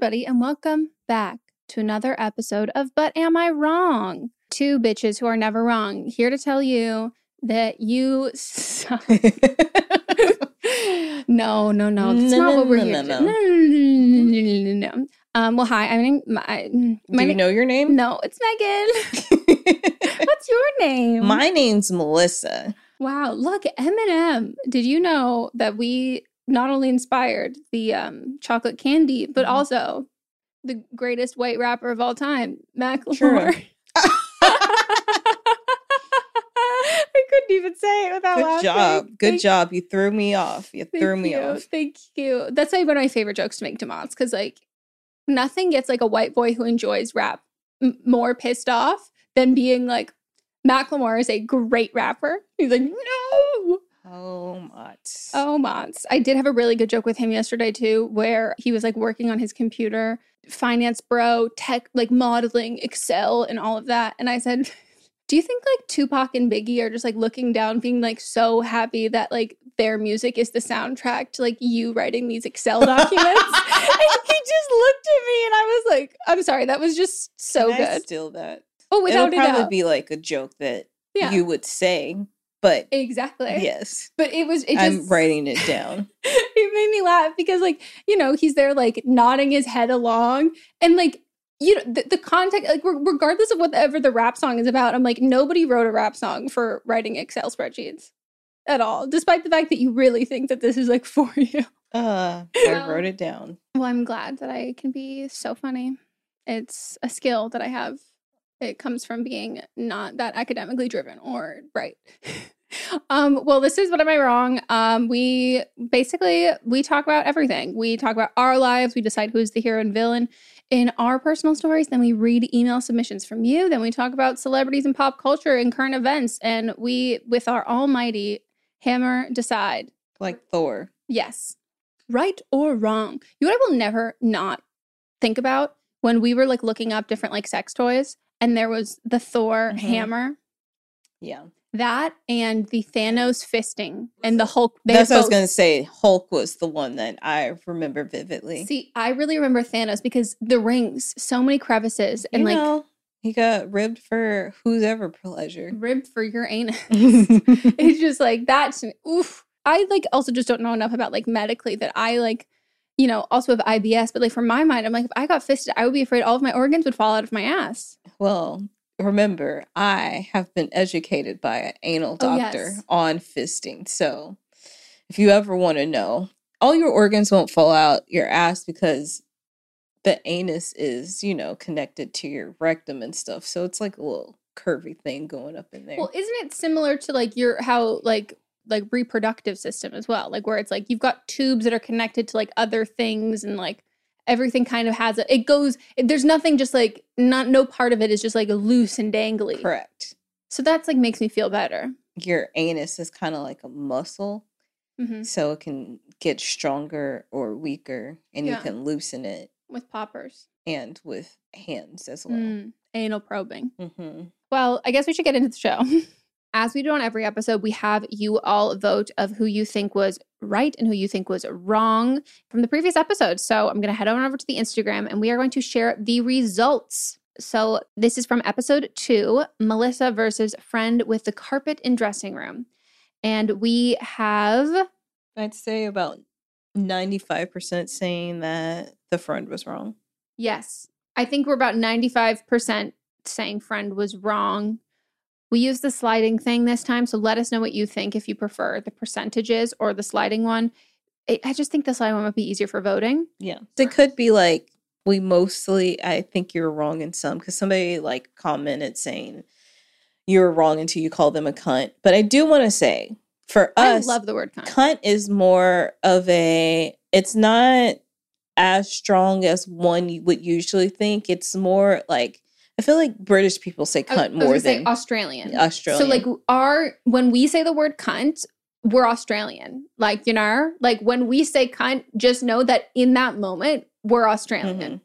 Everybody, and welcome back to another episode of But Am I Wrong? Two bitches who are never wrong, here to tell you that you suck. no, no, no. That's No, not no, what we're no, here no, to no. No, no, no, no, no, no, no. Um, well, hi. I'm name, my, my Do you na- know your name? No, it's Megan. What's your name? My name's Melissa. Wow, look, Eminem. Did you know that we not only inspired the um, chocolate candy, but Mhm. also the greatest white rapper of all time, Macklemore? I couldn't even say it without Good laughing. job. Good Thank- job. You threw me off. You threw me you. off. Thank you. That's like one of my favorite jokes to make to moms because like nothing gets like a white boy who enjoys rap m- more pissed off than being like Macklemore is a great rapper. He's like no. Oh, much. Oh. I did have a really good joke with him yesterday too, where he was like working on his computer, finance bro, tech, like modeling, Excel, and all of that. And I said, Do you think like Tupac and Biggie are just like looking down, being like so happy that like their music is the soundtrack to like you writing these Excel documents? and he just looked at me and I was like, I'm sorry, that was just so Can I good. steal that. Oh, without It'll probably doubt. be like a joke that yeah, you would say, but exactly. yes, But it was, it just, I'm writing it down. it made me laugh because like you know he's there like nodding his head along and like you know the, the context like re- regardless of whatever the rap song is about i'm like nobody wrote a rap song for writing excel spreadsheets at all despite the fact that you really think that this is like for you Uh, I wrote it down. well i'm glad that i can be so funny it's a skill that i have it comes from being not that academically driven or bright. Um well this is what am i wrong? Um we basically we talk about everything. We talk about our lives. We decide who's the hero and villain. In our personal stories then we read email submissions from you. Then we talk about celebrities and pop culture and current events. And we with our almighty hammer decide Like Thor. Yes. Right or wrong. You know what I will never not think about? When we were like looking up different like sex toys and there was the Thor Mhm. hammer. Yeah. That and the Thanos fisting and the Hulk. That's what I was going to say. Hulk was the one that I remember vividly. See, I really remember Thanos because the rings, so many crevices, and you like know, he got ribbed for whose ever pleasure. ribbed for your anus. it's just like that's oof. I like also just don't know enough about like medically that I like, you know, also have IBS, but like for my mind, I'm like, if I got fisted, I would be afraid all of my organs would fall out of my ass. Well, remember, I have been educated by an anal Oh, doctor yes. on fisting. So if you ever want to know, all your organs won't fall out your ass because the anus is, you know, connected to your rectum and stuff. So it's like a little curvy thing going up in there. Well, isn't it similar to like your how like like reproductive system as well? Like where it's like you've got tubes that are connected to like other things and like everything kind of has a it goes there's nothing just like not no part of it is just like loose and dangly. Correct. So that's like makes me feel better. Your anus is kind of like a muscle. Mhm. So it can get stronger or weaker and Yeah. you can loosen it With poppers. and with hands as well. Mm, anal probing. hmm Well, I guess we should get into the show. As we do on every episode, we have you all vote of who you think was right and who you think was wrong from the previous episode. So I'm going to head on over to the Instagram and we are going to share the results. So this is from episode two Melissa versus friend with the carpet in dressing room. And we have, I'd say about 95% saying that the friend was wrong. yes, I think we're about 95% saying friend was wrong. We use the sliding thing this time, so let us know what you think if you prefer the percentages or the sliding one. it, I just think the sliding one would be easier for voting. Yeah. It could be like, we mostly, I think you're wrong in some, because somebody like commented saying you're wrong until you call them a cunt. But I do want to say, for us, I love the word cunt. cunt is more of a, it's not as strong as one you would usually think. It's more like, I feel like British people say cunt more than Australian. Australian. So like our when we say the word cunt, we're Australian. Like, you know, like when we say cunt, just know that in that moment, we're Australian. Mhm.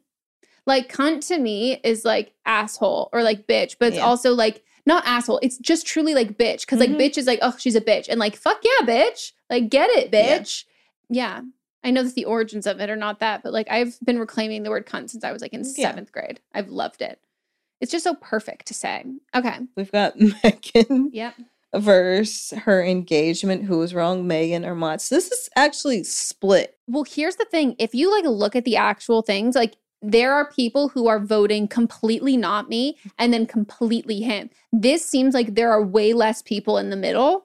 Like cunt to me is like asshole or like bitch, but it's Yeah. also like not asshole. It's just truly like bitch. because Mhm. like bitch is like, oh, she's a bitch. And like, fuck yeah, bitch. Like, get it, Yeah. bitch. Yeah. I know that the origins of it are not that, but like I've been reclaiming the word cunt since I was like in Yeah. seventh grade. I've loved it. It's just so perfect to say. Okay. We've got Megan Yep. versus her engagement. Who was wrong, Megan or Mott? This is actually split. Well, here's the thing. If you like look at the actual things, like there are people who are voting completely not me and then completely him. This seems like there are way less people in the middle.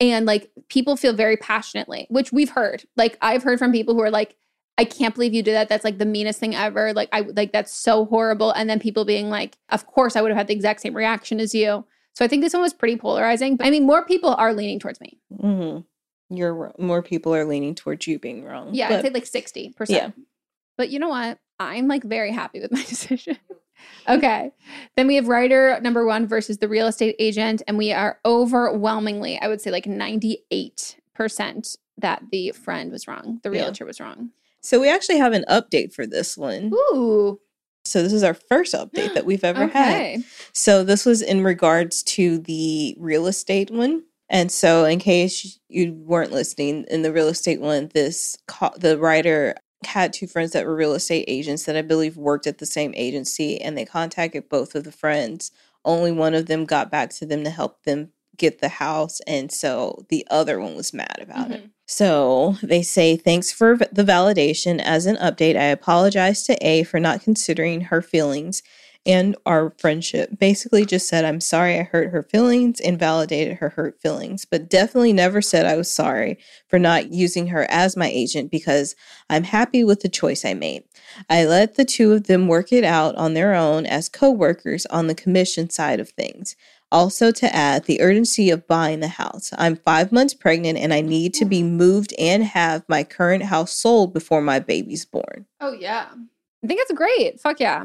And like people feel very passionately, which we've heard. Like I've heard from people who are like, I can't believe you did that. That's like the meanest thing ever. Like I like that's so horrible. And then people being like, of course I would have had the exact same reaction as you. So I think this one was pretty polarizing. But I mean, more people are leaning towards me. Mm-hmm. You're more people are leaning towards you being wrong. Yeah, but I'd say like 60%. Yeah. But you know what? I'm like very happy with my decision. okay. Then we have writer number one versus the real estate agent. And we are overwhelmingly, I would say like 98% that the friend was wrong. The Yeah. realtor was wrong. So we actually have an update for this one. Ooh. So this is our first update that we've ever had. So this was in regards to the real estate one. And so, in case you weren't listening, in the real estate one, this co- the writer had two friends that were real estate agents that I believe worked at the same agency, and they contacted both of the friends. Only one of them got back to them to help them get the house, and so the other one was mad about it. Mm-hmm. So they say, thanks for the validation. As an update, I apologize to A for not considering her feelings and our friendship. Basically, just said, I'm sorry I hurt her feelings and validated her hurt feelings, but definitely never said I was sorry for not using her as my agent because I'm happy with the choice I made. I let the two of them work it out on their own as co workers on the commission side of things. Also, to add, the urgency of buying the house. I'm five months pregnant and I need to be moved and have my current house sold before my baby's born. Oh, yeah. I think it's great. Fuck yeah.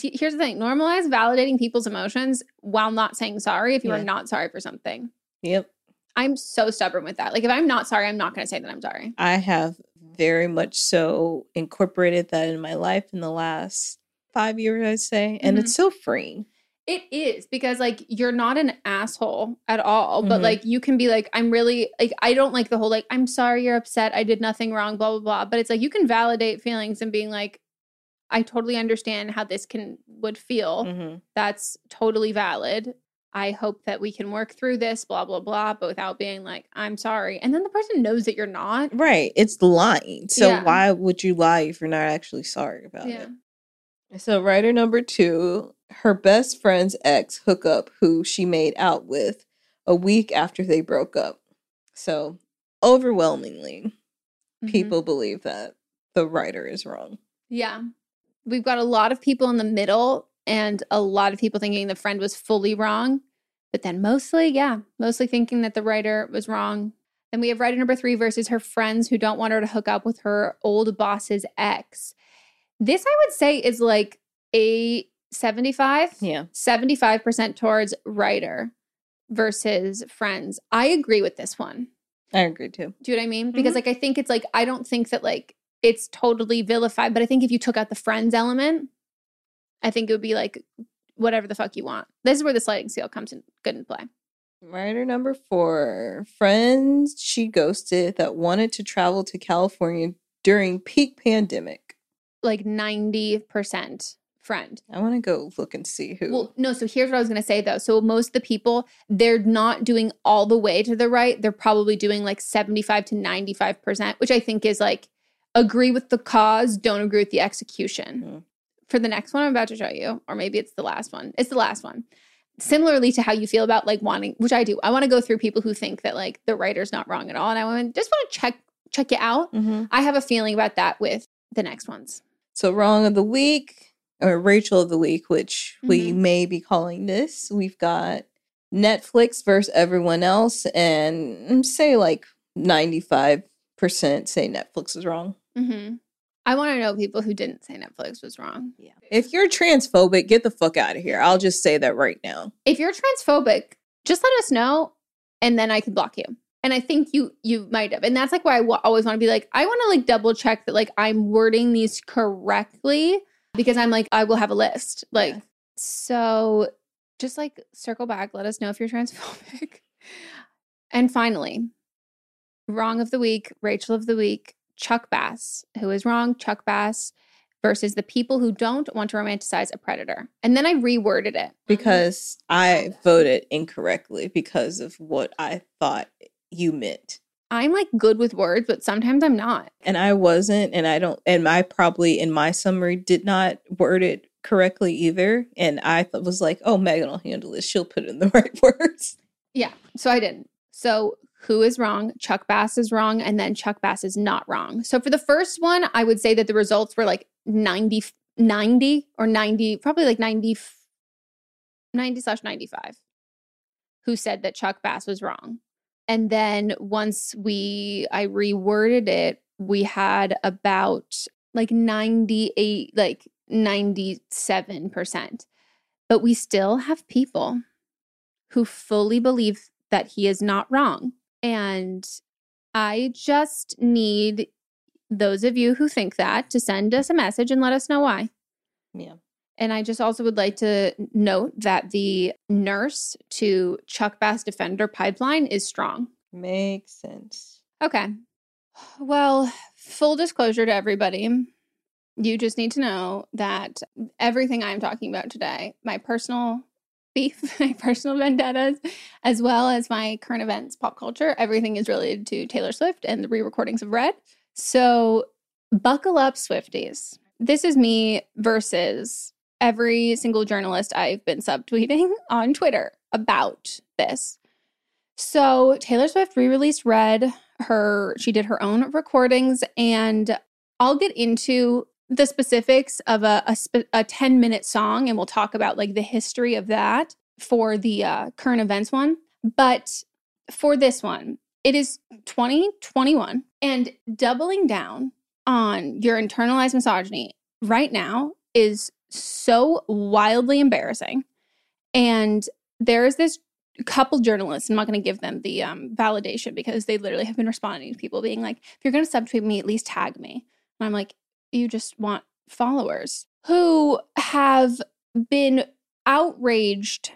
Here's the thing normalize validating people's emotions while not saying sorry if you Yeah. are not sorry for something. Yep. I'm so stubborn with that. Like, if I'm not sorry, I'm not going to say that I'm sorry. I have very much so incorporated that in my life in the last five years, I'd say. And Mhm. it's so freeing. It is because like you're not an asshole at all, but Mhm. like you can be like, I'm really like I don't like the whole like I'm sorry you're upset. I did nothing wrong, blah blah blah. But it's like you can validate feelings and being like, I totally understand how this can would feel. hmm That's totally valid. I hope that we can work through this, blah blah blah, but without being like, I'm sorry. And then the person knows that you're not. Right. It's lying. So Yeah. why would you lie if you're not actually sorry about Yeah. it? So, writer number two, her best friend's ex hookup, who she made out with a week after they broke up. So, overwhelmingly, Mhm. people believe that the writer is wrong. Yeah. We've got a lot of people in the middle and a lot of people thinking the friend was fully wrong. But then mostly, yeah, mostly thinking that the writer was wrong. Then we have writer number three versus her friends who don't want her to hook up with her old boss's ex. This, I would say, is like a 75, Yeah. 75% towards writer versus friends. I agree with this one. I agree too. Do you know what I mean? Because Mhm. like I think it's like I don't think that like it's totally vilified, but I think if you took out the friends element, I think it would be like whatever the fuck you want. This is where the sliding scale comes in good in play. Writer number four, friends she ghosted that wanted to travel to California during peak pandemic. Like 90% friend. I want to go look and see who. Well, no, so here's what I was going to say though. So most of the people, they're not doing all the way to the right. They're probably doing like 75 to 95%, which I think is like agree with the cause, don't agree with the execution. Mhm. For the next one I'm about to show you, or maybe it's the last one. It's the last one. Similarly to how you feel about like wanting, which I do. I want to go through people who think that like the writer's not wrong at all. And I want just want to check check you out. Mm-hmm. I have a feeling about that with the next ones. So wrong of the week or Rachel of the week, which we Mhm. may be calling this. We've got Netflix versus everyone else, and say like ninety five percent say Netflix is wrong. hmm I want to know people who didn't say Netflix was wrong. Yeah. If you're transphobic, get the fuck out of here. I'll just say that right now. If you're transphobic, just let us know, and then I can block you. And I think you you might have, and that's like why I always want to be like, I want to like double check that like I'm wording these correctly because I'm like I will have a list. Like Yeah. so, just like circle back. Let us know if you're transphobic. and finally, wrong of the week, Rachel of the week, Chuck Bass, who is wrong. Chuck Bass versus the people who don't want to romanticize a predator. And then I reworded it Because I voted incorrectly because of what I thought you meant. I'm like good with words, but sometimes I'm not. And I wasn't, and I don't, and I probably in my summary did not word it correctly either. And I was like, oh, Megan will handle this. She'll put in the right words. Yeah. So I didn't. So who is wrong? Chuck Bass is wrong, and then Chuck Bass is not wrong. So for the first one, I would say that the results were like 90, 90 or 90, probably like 90, 90 slash 95, who said that Chuck Bass was wrong. And then once we, I reworded it, we had about like 98, like 97%. But we still have people who fully believe that he is not wrong. And I just need those of you who think that to send us a message and let us know why. Yeah. And I just also would like to note that the nurse to Chuck Bass Defender pipeline is strong. Makes sense. Okay. Well, full disclosure to everybody, you just need to know that everything I'm talking about today, my personal beef, my personal vendettas, as well as my current events, pop culture, everything is related to Taylor Swift and the re recordings of Red. So buckle up, Swifties. This is me versus every single journalist I've been subtweeting on Twitter about this. So Taylor Swift re-released Red. Her she did her own recordings, and I'll get into the specifics of a a, sp- a ten minute song, and we'll talk about like the history of that for the uh, current events one. But for this one, it is 2021, and doubling down on your internalized misogyny right now is so wildly embarrassing. And there is this couple journalists, I'm not going to give them the um, validation because they literally have been responding to people being like, if you're going to subtweet me, at least tag me. And I'm like, you just want followers who have been outraged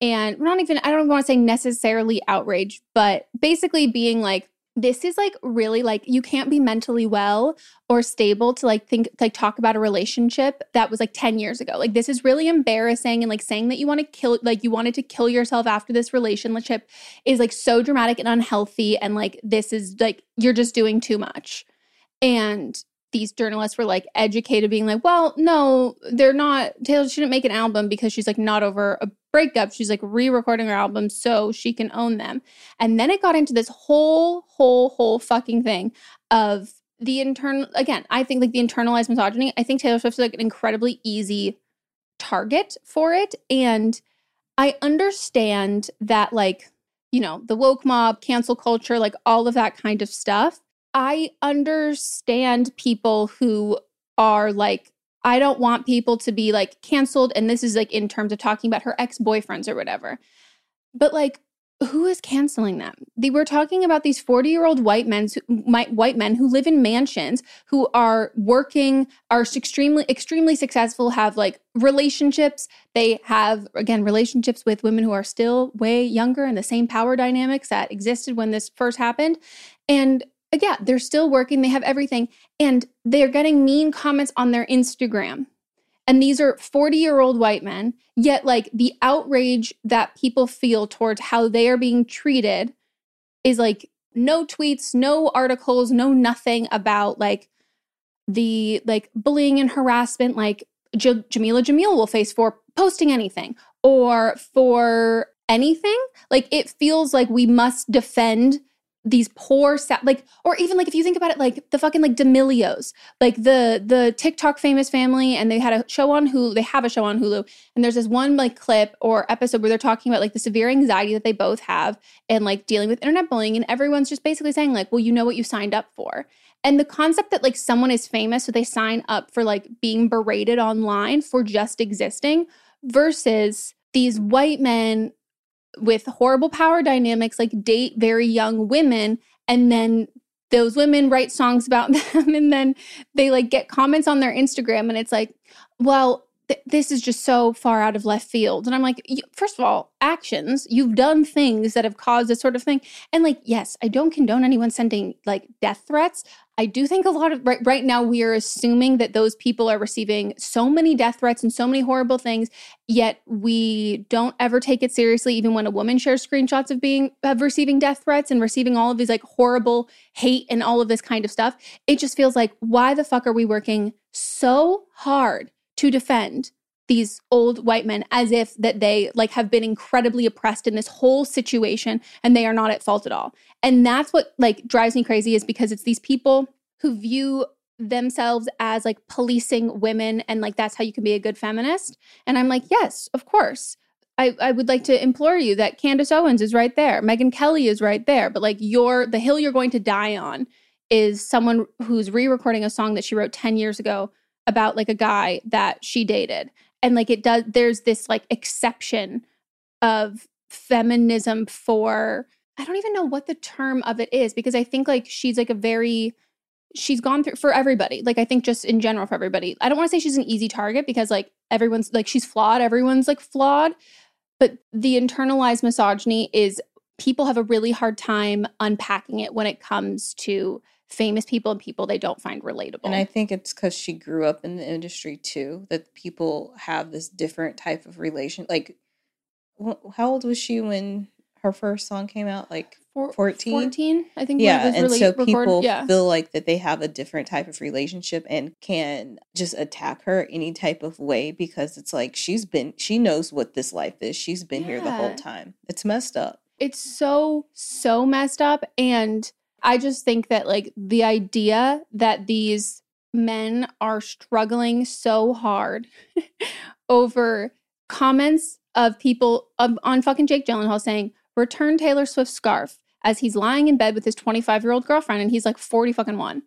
and not even, I don't want to say necessarily outraged, but basically being like, this is like really like you can't be mentally well or stable to like think like talk about a relationship that was like 10 years ago. Like this is really embarrassing and like saying that you want to kill like you wanted to kill yourself after this relationship is like so dramatic and unhealthy and like this is like you're just doing too much. And these journalists were like educated being like, "Well, no, they're not Taylor shouldn't make an album because she's like not over a breakup. She's like re-recording her album so she can own them." And then it got into this whole, whole, whole fucking thing of the internal, again, I think like the internalized misogyny. I think Taylor Swift's like an incredibly easy target for it. And I understand that, like, you know, the woke mob, cancel culture, like all of that kind of stuff. I understand people who are like, I don't want people to be like canceled. And this is like in terms of talking about her ex boyfriends or whatever. But like, who is canceling them? They were talking about these 40 year old white men, white men who live in mansions, who are working, are extremely, extremely successful, have like relationships. They have, again, relationships with women who are still way younger and the same power dynamics that existed when this first happened. And again, they're still working, they have everything, and they're getting mean comments on their Instagram. And these are 40 year old white men, yet, like, the outrage that people feel towards how they are being treated is like no tweets, no articles, no nothing about like the like bullying and harassment, like J- Jameela Jamil will face for posting anything or for anything. Like, it feels like we must defend these poor sa- like or even like if you think about it like the fucking like D'Amelios like the the TikTok famous family and they had a show on Hulu they have a show on Hulu and there's this one like clip or episode where they're talking about like the severe anxiety that they both have and like dealing with internet bullying and everyone's just basically saying like well you know what you signed up for. And the concept that like someone is famous so they sign up for like being berated online for just existing versus these white men with horrible power dynamics like date very young women and then those women write songs about them and then they like get comments on their Instagram and it's like well th- this is just so far out of left field. And I'm like first of all actions you've done things that have caused this sort of thing. And like yes I don't condone anyone sending like death threats. I do think a lot of right, right now we are assuming that those people are receiving so many death threats and so many horrible things, yet we don't ever take it seriously. Even when a woman shares screenshots of being of receiving death threats and receiving all of these like horrible hate and all of this kind of stuff, it just feels like why the fuck are we working so hard to defend these old white men as if that they like have been incredibly oppressed in this whole situation and they are not at fault at all. And that's what like drives me crazy is because it's these people who view themselves as like policing women and like that's how you can be a good feminist. And I'm like, yes, of course. I, I would like to implore you that Candace Owens is right there. Megyn Kelly is right there. But like your the hill you're going to die on is someone who's re-recording a song that she wrote 10 years ago about like a guy that she dated and like it does there's this like exception of feminism for I don't even know what the term of it is because I think like she's like a very she's gone through for everybody. Like I think just in general for everybody. I don't want to say she's an easy target because like everyone's like she's flawed, everyone's like flawed, but the internalized misogyny is people have a really hard time unpacking it when it comes to famous people and people they don't find relatable. And I think it's because she grew up in the industry too, that people have this different type of relation. Like, how old was she when her first song came out? Like 14? 14, I think. Yeah. and really so people yeah. feel like that they have a different type of relationship and can just attack her any type of way because it's like she's been, she knows what this life is. She's been yeah. here the whole time. It's messed up. It's so, so messed up. And I just think that like the idea that these men are struggling so hard over comments of people of, on fucking Jake Gyllenhaal saying, return Taylor Swift's scarf as he's lying in bed with his 25 year old girlfriend and he's like 40 fucking one.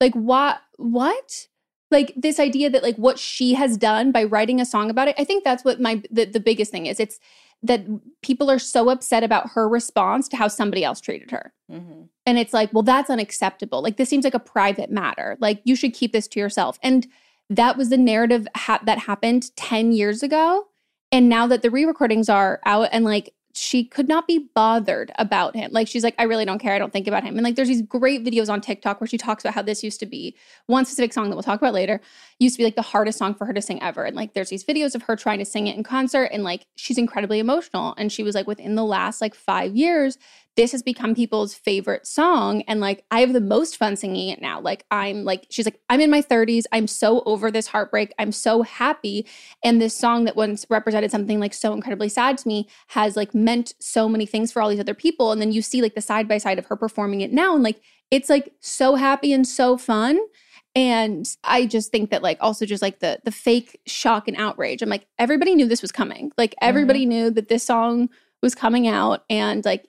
Like, what? What? Like this idea that like what she has done by writing a song about it. I think that's what my the, the biggest thing is. It's that people are so upset about her response to how somebody else treated her. Mm-hmm. And it's like, well, that's unacceptable. Like, this seems like a private matter. Like, you should keep this to yourself. And that was the narrative ha- that happened 10 years ago. And now that the re recordings are out and like she could not be bothered about him. Like she's like, I really don't care. I don't think about him. And like there's these great videos on TikTok where she talks about how this used to be one specific song that we'll talk about later, used to be like the hardest song for her to sing ever. And like there's these videos of her trying to sing it in concert and like she's incredibly emotional. And she was like, within the last like five years, this has become people's favorite song and like i have the most fun singing it now. Like i'm like she's like i'm in my 30s i'm so over this heartbreak. I'm so happy. And this song that once represented something like so incredibly sad to me has like meant so many things for all these other people. And then you see like the side by side of her performing it now and like it's like so happy and so fun. And i just think that like also just like the the fake shock and outrage. I'm like everybody knew this was coming. Like everybody mm-hmm. knew that this song was coming out and like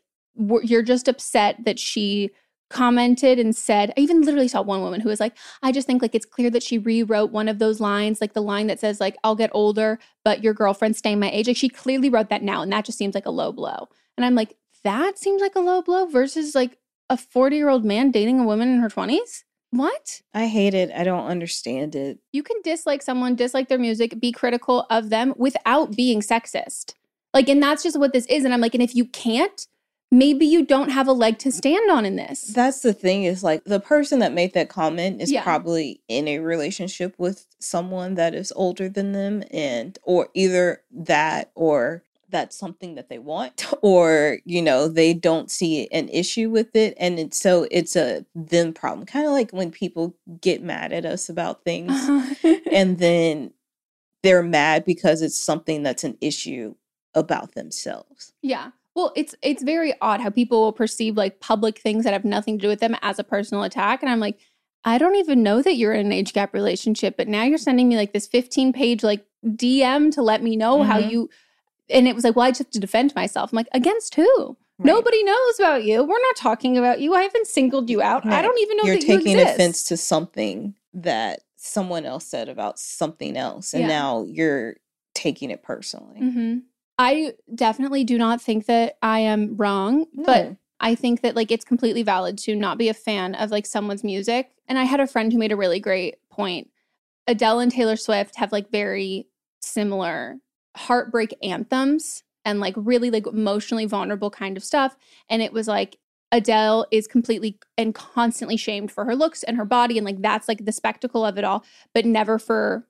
you're just upset that she commented and said i even literally saw one woman who was like i just think like it's clear that she rewrote one of those lines like the line that says like i'll get older but your girlfriend staying my age like she clearly wrote that now and that just seems like a low blow and i'm like that seems like a low blow versus like a 40 year old man dating a woman in her 20s what? I hate it. I don't understand it. You can dislike someone, dislike their music, be critical of them without being sexist. Like, and that's just what this is. And I'm like, and if you can't, maybe you don't have a leg to stand on in this. That's the thing is like the person that made that comment is yeah. probably in a relationship with someone that is older than them and or either that or that's something that they want or you know they don't see an issue with it and it's so it's a them problem kind of like when people get mad at us about things and then they're mad because it's something that's an issue about themselves yeah Well, it's it's very odd how people will perceive like public things that have nothing to do with them as a personal attack. And I'm like, I don't even know that you're in an age gap relationship, but now you're sending me like this 15 page like DM to let me know how Mhm. you and it was like, well, I just have to defend myself. I'm like, against who? Right. Nobody knows about you. We're not talking about you. I haven't singled you out. I don't even know You're that taking you exist. offense to something that someone else said about something else, and Yeah. now you're taking it personally. hmm I definitely do not think that I am wrong, but I think that like it's completely valid to not be a fan of like someone's music. And I had a friend who made a really great point. Adele and Taylor Swift have like very similar heartbreak anthems and like really like emotionally vulnerable kind of stuff. And it was like Adele is completely and constantly shamed for her looks and her body. And like that's like the spectacle of it all, but never for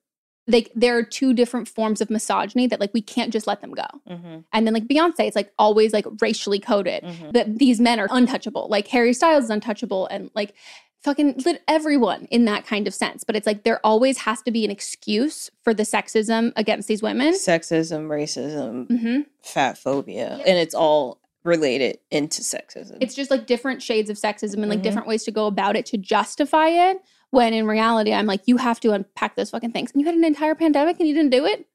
like there are two different forms of misogyny that like we can't just let them go. Mhm, And then like Beyonce, it's like always like racially coded mhm. that these men are untouchable. Like Harry Styles is untouchable and like fucking lit everyone in that kind of sense. But it's like there always has to be an excuse for the sexism against these women. Sexism, racism, hmm fat phobia, and it's all related into sexism. It's just like different shades of sexism and like Mhm. different ways to go about it to justify it. When in reality, I'm like, you have to unpack those fucking things. And you had an entire pandemic and you didn't do it?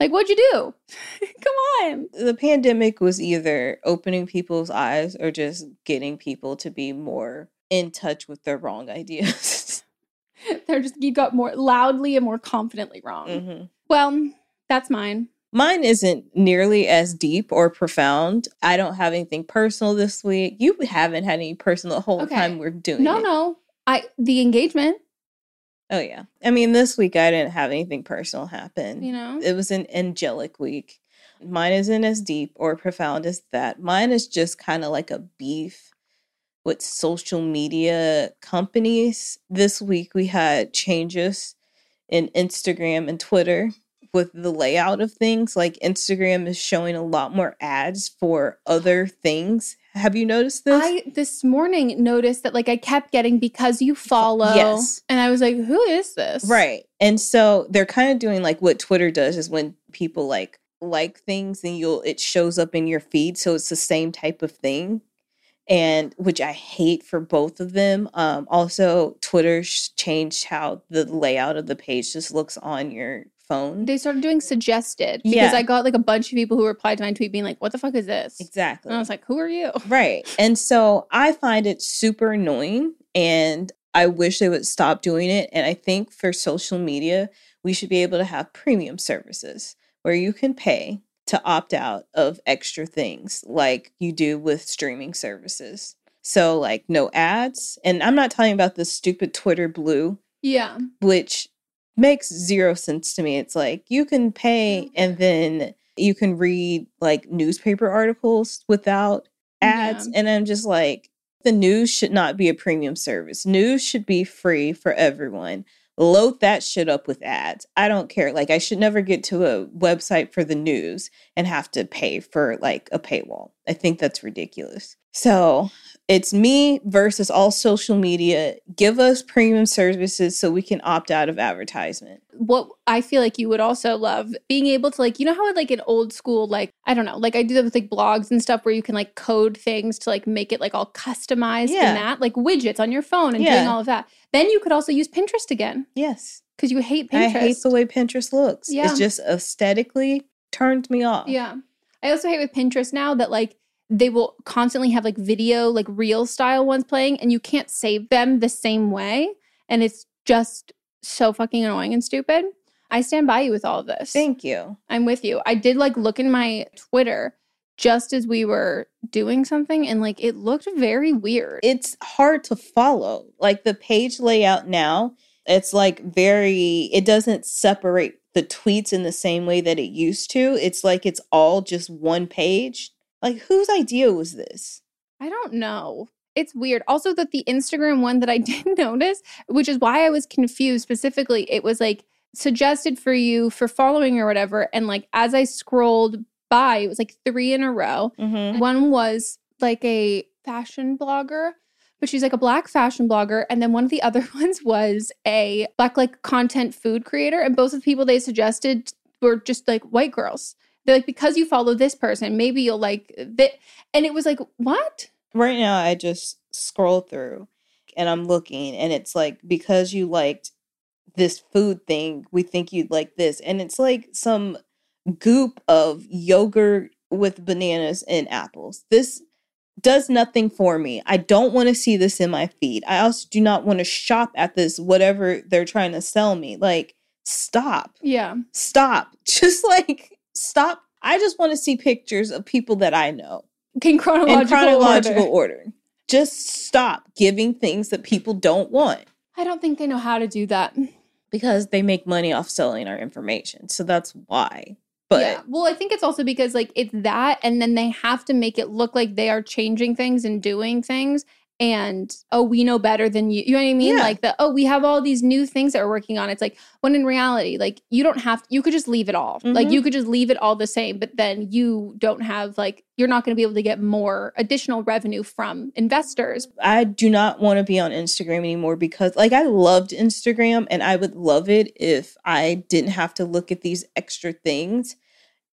Like, what'd you do? Come on. the pandemic was either opening people's eyes or just getting people to be more in touch with their wrong ideas. They're just, you got more loudly and more confidently wrong. Mhm. Well, that's mine. Mine isn't nearly as deep or profound. I don't have anything personal this week. You haven't had any personal the whole Okay. time we're doing No, it. No, no. I the engagement, Oh yeah. I mean, this week I didn't have anything personal happen. you know. It was an angelic week. Mine isn't as deep or profound as that. Mine is just kind of like a beef with social media companies. This week we had changes in Instagram and Twitter with the layout of things. Like Instagram is showing a lot more ads for other things. Have you noticed this? I this morning noticed that like I kept getting because you follow. yes. And I was like, who is this? Right. And so they're kind of doing like what Twitter does is when people like like things and you'll it shows up in your feed so it's the same type of thing and which I hate for both of them. Um also Twitter changed how the layout of the page just looks on your phone. They started doing suggested because Yeah. I got like a bunch of people who replied to my tweet being like, what the fuck is this? Exactly. And I was like, who are you? Right. And so I find it super annoying and I wish they would stop doing it. And I think for social media, we should be able to have premium services where you can pay to opt out of extra things like you do with streaming services. So, like, no ads. And I'm not talking about the stupid Twitter Blue, Yeah. which makes zero sense to me. It's like you can pay and then you can read like newspaper articles without ads. Yeah. And I'm just like, the news should not be a premium service. News should be free for everyone. Load that shit up with ads. I don't care. Like, I should never get to a website for the news and have to pay for like a paywall. I think that's ridiculous. So it's me versus all social media. Give us premium services so we can opt out of advertisement. What I feel like you would also love being able to like, you know how like an old school, like, I don't know, like I do that with like blogs and stuff where you can like code things to like make it like all customized Yeah. in that, like widgets on your phone and doing all of that. Then you could also use Pinterest again Yes. because you hate Pinterest. I hate the way Pinterest looks. Yeah. It's just aesthetically turned me off. Yeah. I also hate with Pinterest now that like they will constantly have like video, like real style ones playing, and you can't save them the same way. And it's just so fucking annoying and stupid. I stand by you with all of this. Thank you. I'm with you. I did like look in my Twitter just as we were doing something and like it looked very weird. It's hard to follow. Like the page layout now, it's like very, it doesn't separate the tweets in the same way that it used to. It's like it's all just one page. Like, whose idea was this? I don't know. It's weird. Also, that the Instagram one that I didn't notice, which is why I was confused specifically, it was like suggested for you for following or whatever. And like as I scrolled by, it was like three in a row. Mm-hmm. One was like a fashion blogger, but she's like a black fashion blogger. And then one of the other ones was a black like content food creator. And both of the people they suggested were just like white girls. They're like because you follow this person, maybe you'll like that. And it was like, what? Right now, I just scroll through and I'm looking, and it's like because you liked this food thing, we think you'd like this, and it's like some goop of yogurt with bananas and apples. This does nothing for me. I don't want to see this in my feed. I also do not want to shop at this whatever they're trying to sell me. Like stop. Yeah. Stop. Just like stop. I just want to see pictures of people that I know In chronological, in chronological order. order. Just stop giving things that people don't want I don't think they know how to do that. because they make money off selling our information. So that's why. But yeah. Well, I think it's also because like it's that, and then they have to make it look like they are changing things and doing things. And oh, we know better than you. You know what I mean? Yeah. Like the oh, we have all these new things that we're working on. It's like when in reality, like you don't have. You could just leave it all. Like Mhm. you could just leave it all the same. But then you don't have like you're not going to be able to get more additional revenue from investors. I do not want to be on Instagram anymore because like I loved Instagram and I would love it if I didn't have to look at these extra things.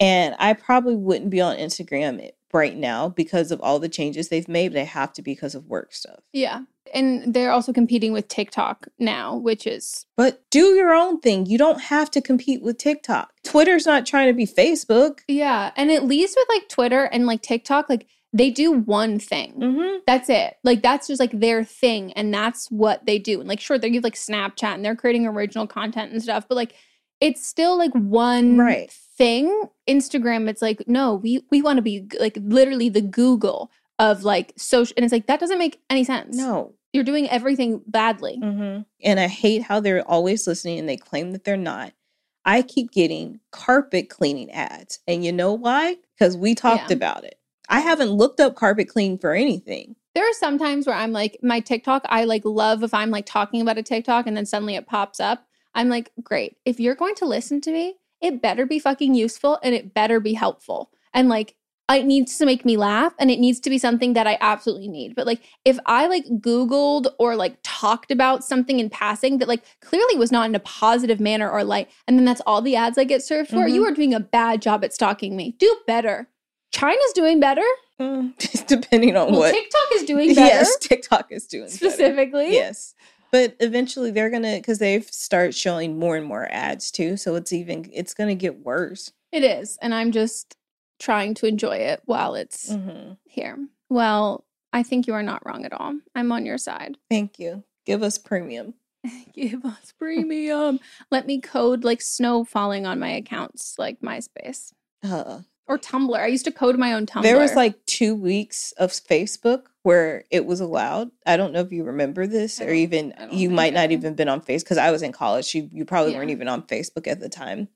And I probably wouldn't be on Instagram right now because of all the changes they've made. They have to because of work stuff. Yeah. And they're also competing with TikTok now, which is But do your own thing. You don't have to compete with TikTok. Twitter's not trying to be Facebook. yeah. And at least with like Twitter and like TikTok, like they do one thing. Mm-hmm. That's it. Like that's just like their thing, and that's what they do. And like, sure, they give like Snapchat and they're creating original content and stuff, but like, it's still like one Right. Thing. Instagram, it's like, no, we we want to be like literally the Google of like social, and it's like that doesn't make any sense. No. you're doing everything badly. Mm-hmm. And I hate how they're always listening and they claim that they're not. I keep getting carpet cleaning ads. And you know why? Because we talked Yeah. about it. I haven't looked up carpet cleaning for anything. There are some times where I'm like, my TikTok, I like love if I'm like talking about a TikTok and then suddenly it pops up. I'm like, great. If you're going to listen to me, it better be fucking useful and it better be helpful. And like, it needs to make me laugh and it needs to be something that I absolutely need. But like, if I like Googled or like talked about something in passing that like clearly was not in a positive manner or light, and then that's all the ads I get served for, Mhm. you are doing a bad job at stalking me. Do better. China's doing better. Mm, depending on Well, what. TikTok is doing better. Yes, TikTok is doing better. specifically. Yes. But eventually they're gonna because they've start showing more and more ads too. So it's even it's gonna get worse. It is. And I'm just trying to enjoy it while it's hmm here. Well, I think you are not wrong at all. I'm on your side. Thank you. Give us premium. Give us premium. Let me code like snow falling on my accounts, like MySpace Uh, or Tumblr. I used to code my own Tumblr. There was like two weeks of Facebook where it was allowed. I don't know if you remember this, or even you might not even been on Facebook because I was in college. You you probably weren't even on Facebook at the time.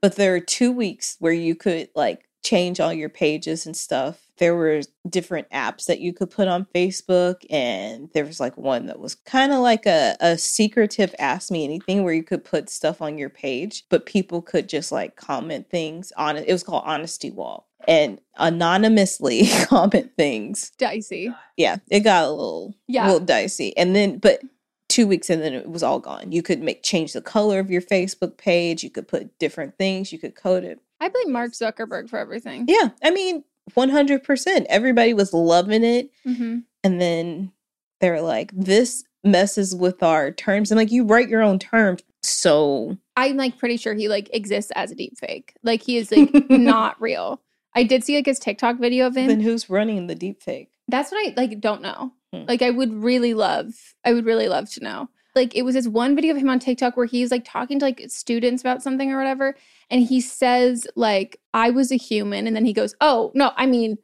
But there are two weeks where you could like change all your pages and stuff. There were different apps that you could put on Facebook, and there was like one that was kind of like a, a secretive Ask Me Anything where you could put stuff on your page, but people could just like comment things on it. It was called Honesty Wall and anonymously comment things. dicey. Yeah, it got a little, Yeah. little dicey. And then, but two weeks and then it was all gone. You could make change the color of your Facebook page. You could put different things. You could code it. I blame Mark Zuckerberg for everything. Yeah, I mean, one hundred percent. Everybody was loving it, hmm and then they're like, "This messes with our terms." And like, you write your own terms, so I'm like pretty sure he like exists as a deep fake. Like he is like not real. I did see like his TikTok video of him. then who's running the deep fake? That's what I like don't know. Hmm. Like I would really love I would really love to know. Like it was this one video of him on TikTok where he's like talking to like students about something or whatever and he says like I was a human and then he goes, "Oh, no, I mean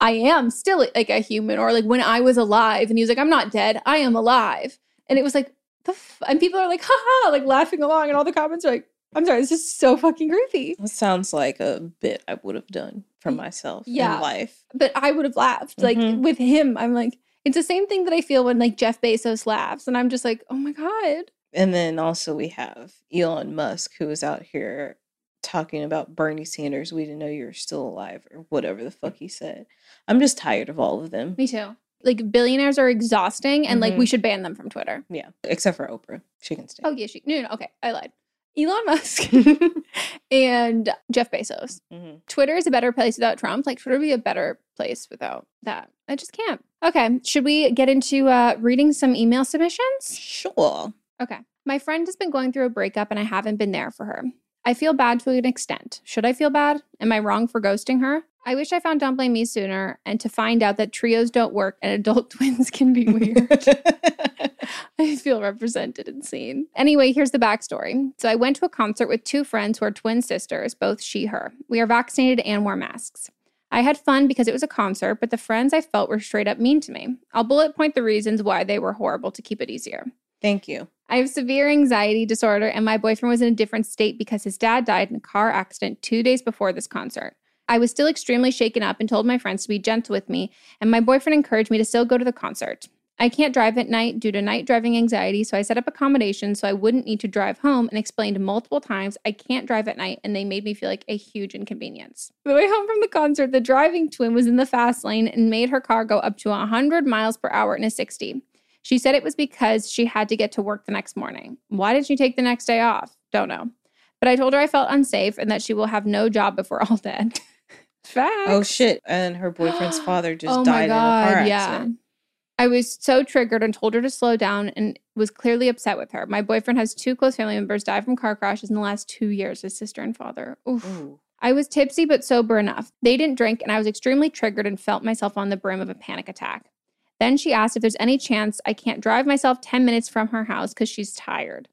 I am still like a human or like when I was alive." And he was like, "I'm not dead. I am alive." And it was like the f-? and people are like, "Haha," like laughing along and all the comments are like, "I'm sorry, this is so fucking creepy." It sounds like a bit I would have done for myself Yeah. in life. but I would have laughed. Like Mhm. with him, I'm like, it's the same thing that I feel when like Jeff Bezos laughs, and I'm just like, oh my god. And then also we have Elon Musk who is out here talking about Bernie Sanders. We didn't know you were still alive or whatever the fuck he said. I'm just tired of all of them. Me too. Like billionaires are exhausting, and like Mhm. we should ban them from Twitter. Yeah, except for Oprah. She can stay. Oh yeah, she no no okay, I lied. Elon Musk and Jeff Bezos. Mhm. Twitter is a better place without Trump. Like Twitter would be a better place without that. I just can't. Okay, should we get into uh, reading some email submissions? Sure. Okay. My friend has been going through a breakup and I haven't been there for her. I feel bad to an extent. Should I feel bad? Am I wrong for ghosting her? I wish I found Don't Blame Me sooner and to find out that trios don't work and adult twins can be weird. I feel represented and seen. Anyway, here's the backstory. So I went to a concert with two friends who are twin sisters, both she, her. We are vaccinated and wore masks. I had fun because it was a concert, but the friends I felt were straight up mean to me. I'll bullet point the reasons why they were horrible to keep it easier. Thank you. I have severe anxiety disorder, and my boyfriend was in a different state because his dad died in a car accident two days before this concert. I was still extremely shaken up and told my friends to be gentle with me, and my boyfriend encouraged me to still go to the concert. I can't drive at night due to night driving anxiety, so I set up accommodations so I wouldn't need to drive home and explained multiple times I can't drive at night, and they made me feel like a huge inconvenience. The way home from the concert, the driving twin was in the fast lane and made her car go up to 100 miles per hour in a 60. She said it was because she had to get to work the next morning. Why did she take the next day off? Don't know. But I told her I felt unsafe and that she will have no job if we're all dead. Facts. Oh shit! And her boyfriend's father just Oh died in a car accident. I was so triggered and told her to slow down and was clearly upset with her. My boyfriend has two close family members die from car crashes in the last two years his sister and father. Oof. Ooh. I was tipsy but sober enough. They didn't drink, and I was extremely triggered and felt myself on the brim of a panic attack. Then she asked if there's any chance I can't drive myself 10 minutes from her house because she's tired.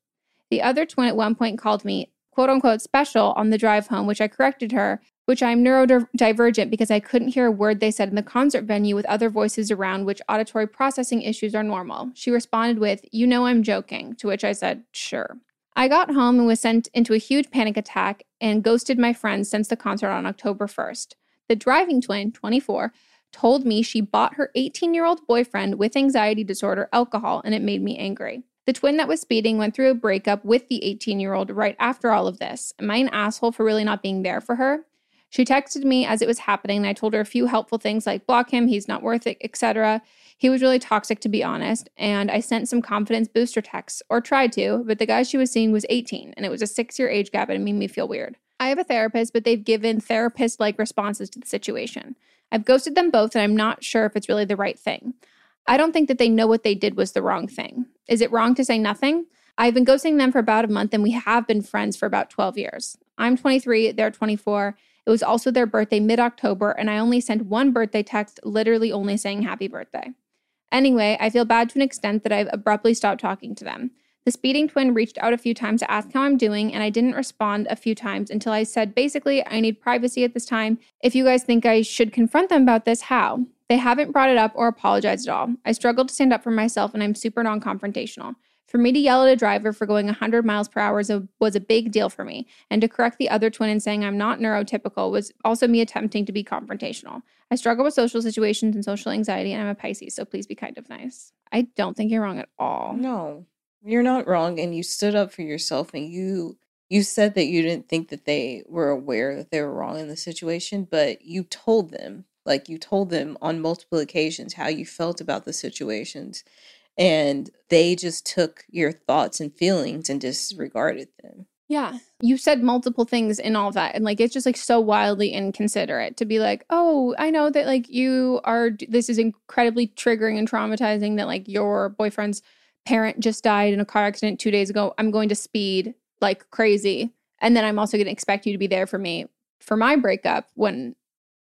The other twin at one point called me, quote unquote, special on the drive home, which I corrected her, which I'm neurodivergent because I couldn't hear a word they said in the concert venue with other voices around, which auditory processing issues are normal. She responded with, You know, I'm joking, to which I said, Sure. I got home and was sent into a huge panic attack and ghosted my friends since the concert on October 1st. The driving twin, 24, told me she bought her 18 year old boyfriend with anxiety disorder alcohol, and it made me angry. The twin that was speeding went through a breakup with the 18 year old right after all of this. Am I an asshole for really not being there for her? She texted me as it was happening, and I told her a few helpful things like block him, he's not worth it, etc. He was really toxic, to be honest, and I sent some confidence booster texts, or tried to, but the guy she was seeing was 18, and it was a six year age gap, and it made me feel weird. I have a therapist, but they've given therapist like responses to the situation. I've ghosted them both, and I'm not sure if it's really the right thing. I don't think that they know what they did was the wrong thing. Is it wrong to say nothing? I've been ghosting them for about a month, and we have been friends for about 12 years. I'm 23, they're 24. It was also their birthday mid October, and I only sent one birthday text, literally only saying happy birthday. Anyway, I feel bad to an extent that I've abruptly stopped talking to them. The speeding twin reached out a few times to ask how I'm doing, and I didn't respond a few times until I said, basically, I need privacy at this time. If you guys think I should confront them about this, how? They haven't brought it up or apologized at all. I struggle to stand up for myself, and I'm super non confrontational. For me to yell at a driver for going 100 miles per hour was a, big deal for me, and to correct the other twin and saying I'm not neurotypical was also me attempting to be confrontational. I struggle with social situations and social anxiety, and I'm a Pisces, so please be kind of nice. I don't think you're wrong at all. No, you're not wrong, and you stood up for yourself, and you you said that you didn't think that they were aware that they were wrong in the situation, but you told them, like you told them on multiple occasions how you felt about the situations, and they just took your thoughts and feelings and disregarded them. Yeah. You said multiple things in all that. And like, it's just like so wildly inconsiderate to be like, oh, I know that like you are, this is incredibly triggering and traumatizing that like your boyfriend's parent just died in a car accident two days ago. I'm going to speed like crazy. And then I'm also going to expect you to be there for me for my breakup when,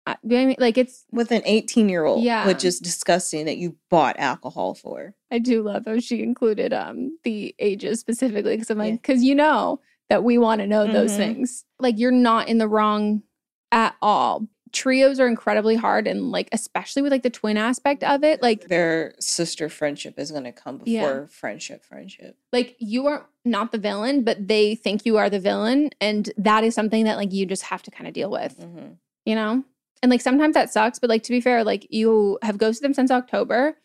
I, you know I mean? like, it's, With an 18 year old, Yeah. which is disgusting that you bought alcohol for. I do love how she included um the ages specifically because I'm like, because you know that we want to know those Mhm. things. Like you're not in the wrong at all. Trios are incredibly hard and like especially with like the twin aspect of it. Like Their sister friendship is going to come before Yeah. friendship, friendship. like you are not the villain, but they think you are the villain. And that is something that like you just have to kind of deal with, hmm you know? And like sometimes that sucks, but like to be fair, like you have ghosted them since October.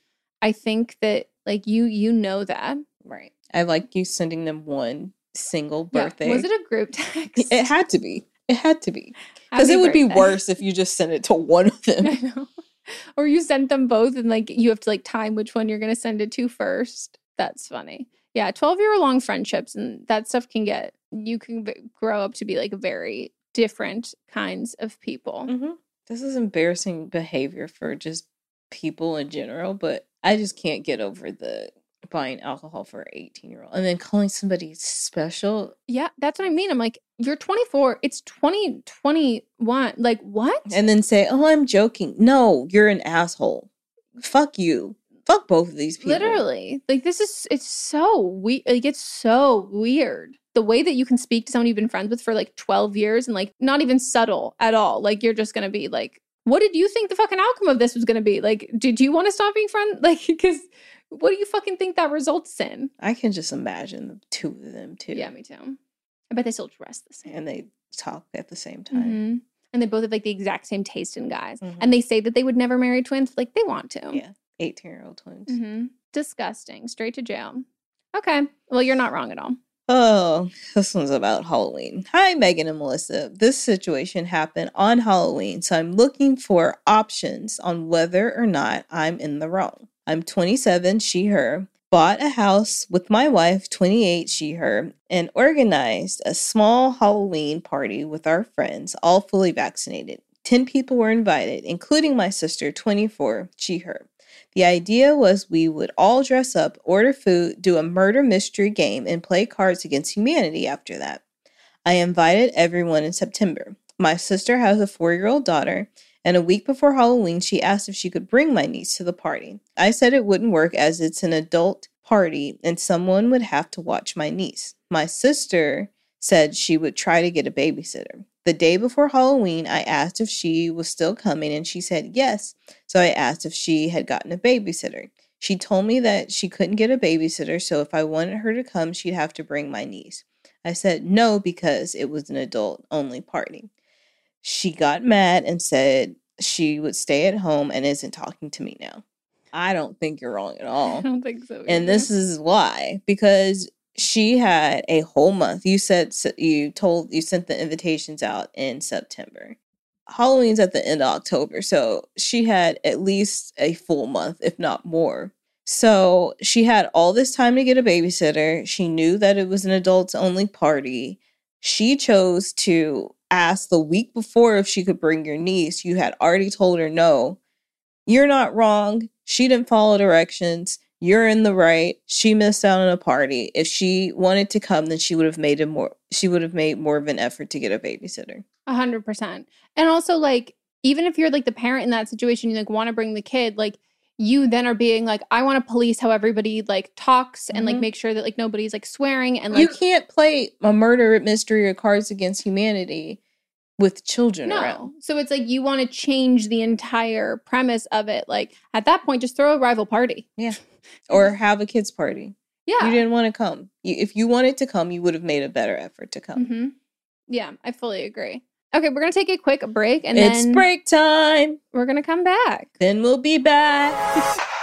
I think that like you you know that. Right. I like you sending them one single Yeah. birthday. Was it a group text? It had to be. It had to be. Because it would be worse if you just sent it to one of them. I know. Or you sent them both and like you have to like time which one you're gonna send it to first. That's funny. Yeah, 12 year long friendships and that stuff can get, you can v- grow up to be like very different kinds of people. hmm This is embarrassing behavior for just people in general, but I just can't get over the buying alcohol for an 18 year old and then calling somebody special. Yeah, that's what I mean. I'm like, you're 24, it's 2021. Like, what? and then say, "Oh, I'm joking." No, you're an asshole. Fuck you. Fuck both of these people. Literally. Like, this is, it's so weird. Like, it's so weird. The way that you can speak to someone you've been friends with for like 12 years and like not even subtle at all. Like, you're just going to be like, what did you think the fucking outcome of this was going to be? Like, did you want to stop being friends? Like, because what do you fucking think that results in? I can just imagine the two of them too. Yeah, me too. I bet they still dress the same. and they talk at the same time. Mhm. And they both have like the exact same taste in guys. Mhm. And they say that they would never marry twins. but, Like they want to. Yeah, eighteen year old twins. hmm Disgusting. Straight to jail. Okay. Well, you're not wrong at all. Oh, this one's about Halloween. Hi, Megan and Melissa. This situation happened on Halloween, so I'm looking for options on whether or not I'm in the wrong. I'm 27, she, her, bought a house with my wife, 28, she, her, and organized a small Halloween party with our friends, all fully vaccinated. 10 people were invited, including my sister, 24, she, her. The idea was we would all dress up, order food, do a murder mystery game, and play cards against humanity after that. I invited everyone in September. My sister has a four year old daughter, and a week before Halloween, she asked if she could bring my niece to the party. I said it wouldn't work as it's an adult party and someone would have to watch my niece. My sister said she would try to get a babysitter. The day before Halloween, I asked if she was still coming, and she said yes. So I asked if she had gotten a babysitter. She told me that she couldn't get a babysitter, so if I wanted her to come, she'd have to bring my niece. I said no because it was an adult only party. She got mad and said she would stay at home and isn't talking to me now. I don't think you're wrong at all. I don't think so. And this is why because she had a whole month. You said you told you sent the invitations out in September. Halloween's at the end of October, so she had at least a full month, if not more. So she had all this time to get a babysitter. She knew that it was an adults only party. She chose to ask the week before if she could bring your niece. You had already told her no. You're not wrong. She didn't follow directions. You're in the right. She missed out on a party. If she wanted to come, then she would have made a more she would have made more of an effort to get a babysitter. A hundred percent. And also, like, even if you're like the parent in that situation, you like want to bring the kid, like you then are being like, I want to police how everybody like talks and like Mhm. make sure that like nobody's like swearing and like you can't play a murder mystery or Cards Against Humanity with children no. around. So it's like you want to change the entire premise of it. Like at that point, just throw a rival party. Yeah. Or have a kids party. Yeah. You didn't want to come. You, if you wanted to come, you would have made a better effort to come. hmm Yeah, I fully agree. Okay, we're gonna take a quick break and it's break time. we're gonna come back. Then we'll be back.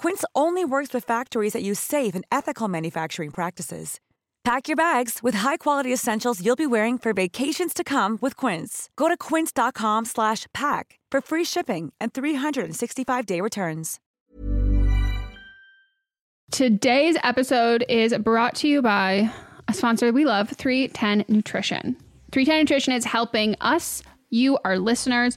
Quince only works with factories that use safe and ethical manufacturing practices. Pack your bags with high-quality essentials you'll be wearing for vacations to come with Quince. Go to quince.com/pack for free shipping and 365-day returns. Today's episode is brought to you by a sponsor we love, 310 Nutrition. 310 Nutrition is helping us you, our listeners,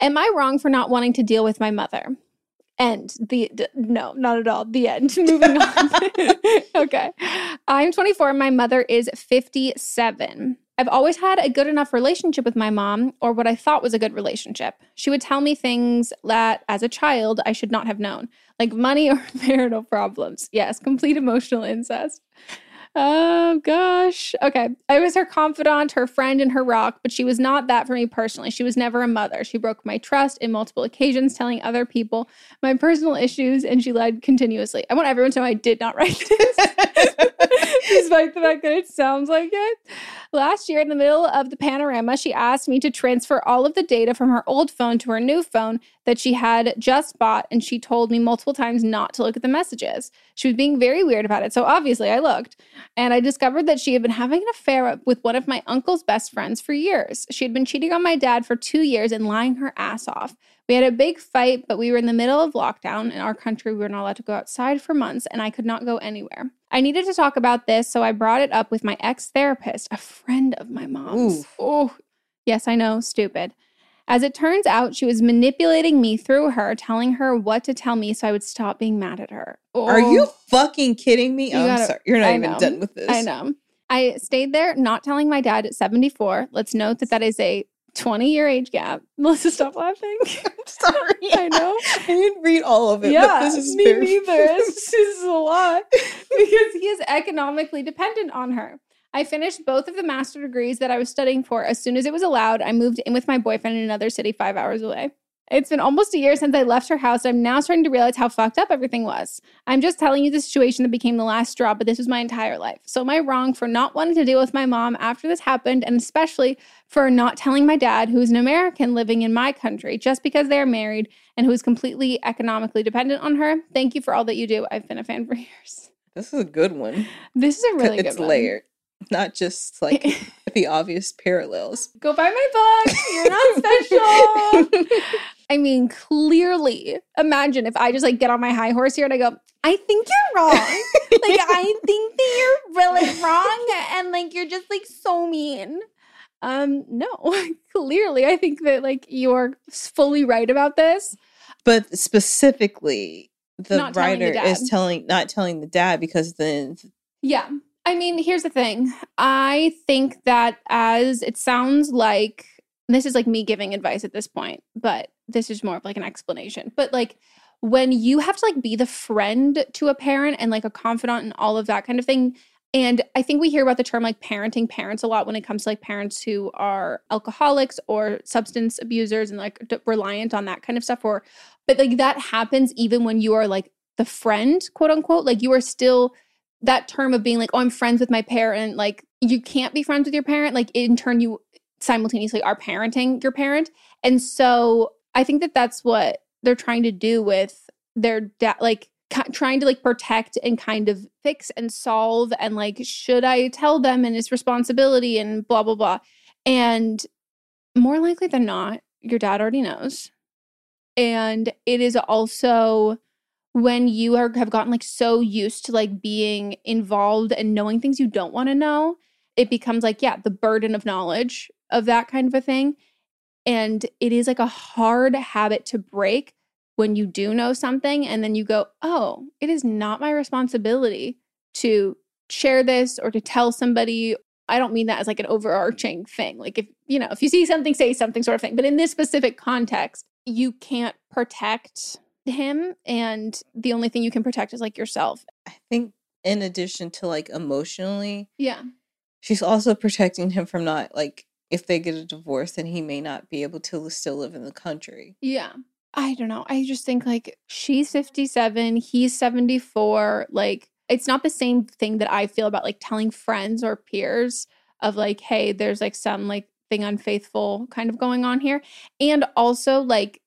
Am I wrong for not wanting to deal with my mother? End. The, the no, not at all. The end. Moving on. okay. I'm 24. My mother is 57. I've always had a good enough relationship with my mom, or what I thought was a good relationship. She would tell me things that, as a child, I should not have known, like money or marital problems. Yes, complete emotional incest. Oh gosh. Okay. I was her confidant, her friend, and her rock, but she was not that for me personally. She was never a mother. She broke my trust in multiple occasions, telling other people my personal issues, and she lied continuously. I want everyone to know I did not write this, despite the fact that it sounds like it. Last year, in the middle of the panorama, she asked me to transfer all of the data from her old phone to her new phone that she had just bought, and she told me multiple times not to look at the messages. She was being very weird about it, so obviously I looked, and I discovered that she had been having an affair with one of my uncle's best friends for years. She had been cheating on my dad for two years and lying her ass off. We had a big fight, but we were in the middle of lockdown. In our country, we were not allowed to go outside for months, and I could not go anywhere. I needed to talk about this, so I brought it up with my ex therapist, a friend of my mom's. Oh, yes, I know, stupid. As it turns out, she was manipulating me through her, telling her what to tell me so I would stop being mad at her. Oh. Are you oh. fucking kidding me? You oh, gotta, I'm sorry. You're not I even know. done with this. I know. I stayed there not telling my dad at 74. Let's note that that is a 20 year age gap. Melissa, stop laughing. I'm sorry. I know. I didn't read all of it. Yeah, this is me neither. this is a lot because he is economically dependent on her. I finished both of the master degrees that I was studying for as soon as it was allowed. I moved in with my boyfriend in another city five hours away. It's been almost a year since I left her house. I'm now starting to realize how fucked up everything was. I'm just telling you the situation that became the last straw, but this was my entire life. So, am I wrong for not wanting to deal with my mom after this happened, and especially for not telling my dad, who is an American living in my country, just because they are married and who is completely economically dependent on her? Thank you for all that you do. I've been a fan for years. This is a good one. This is a really good one. It's layered not just like the obvious parallels. Go buy my book. You're not special. I mean, clearly, imagine if I just like get on my high horse here and I go, I think you're wrong. like, I think that you're really wrong. And like, you're just like so mean. Um, no, clearly, I think that like you're fully right about this. But specifically, the not writer the is telling, not telling the dad because then. Yeah. I mean, here's the thing. I think that as it sounds like this is like me giving advice at this point, but this is more of like an explanation. But like when you have to like be the friend to a parent and like a confidant and all of that kind of thing. And I think we hear about the term like parenting parents a lot when it comes to like parents who are alcoholics or substance abusers and like d- reliant on that kind of stuff. Or, but like that happens even when you are like the friend, quote unquote. Like you are still that term of being like, oh, I'm friends with my parent, like you can't be friends with your parent. Like in turn, you simultaneously are parenting your parent. And so I think that that's what they're trying to do with their dad, like trying to like protect and kind of fix and solve. And like, should I tell them and it's responsibility and blah, blah, blah. And more likely than not, your dad already knows. And it is also when you are have gotten like so used to like being involved and knowing things you don't want to know it becomes like, yeah, the burden of knowledge of that kind of a thing. And it is like a hard habit to break when you do know something and then you go, oh, it is not my responsibility to share this or to tell somebody. I don't mean that as like an overarching thing. Like if, you know, if you see something, say something sort of thing. But in this specific context, you can't protect him. And the only thing you can protect is like yourself. I think in addition to like emotionally, Yeah. she's also protecting him from not like if they get a divorce, then he may not be able to still live in the country. Yeah. I don't know. I just think like she's 57, he's 74. Like it's not the same thing that I feel about like telling friends or peers of like, hey, there's like some like thing unfaithful kind of going on here. And also like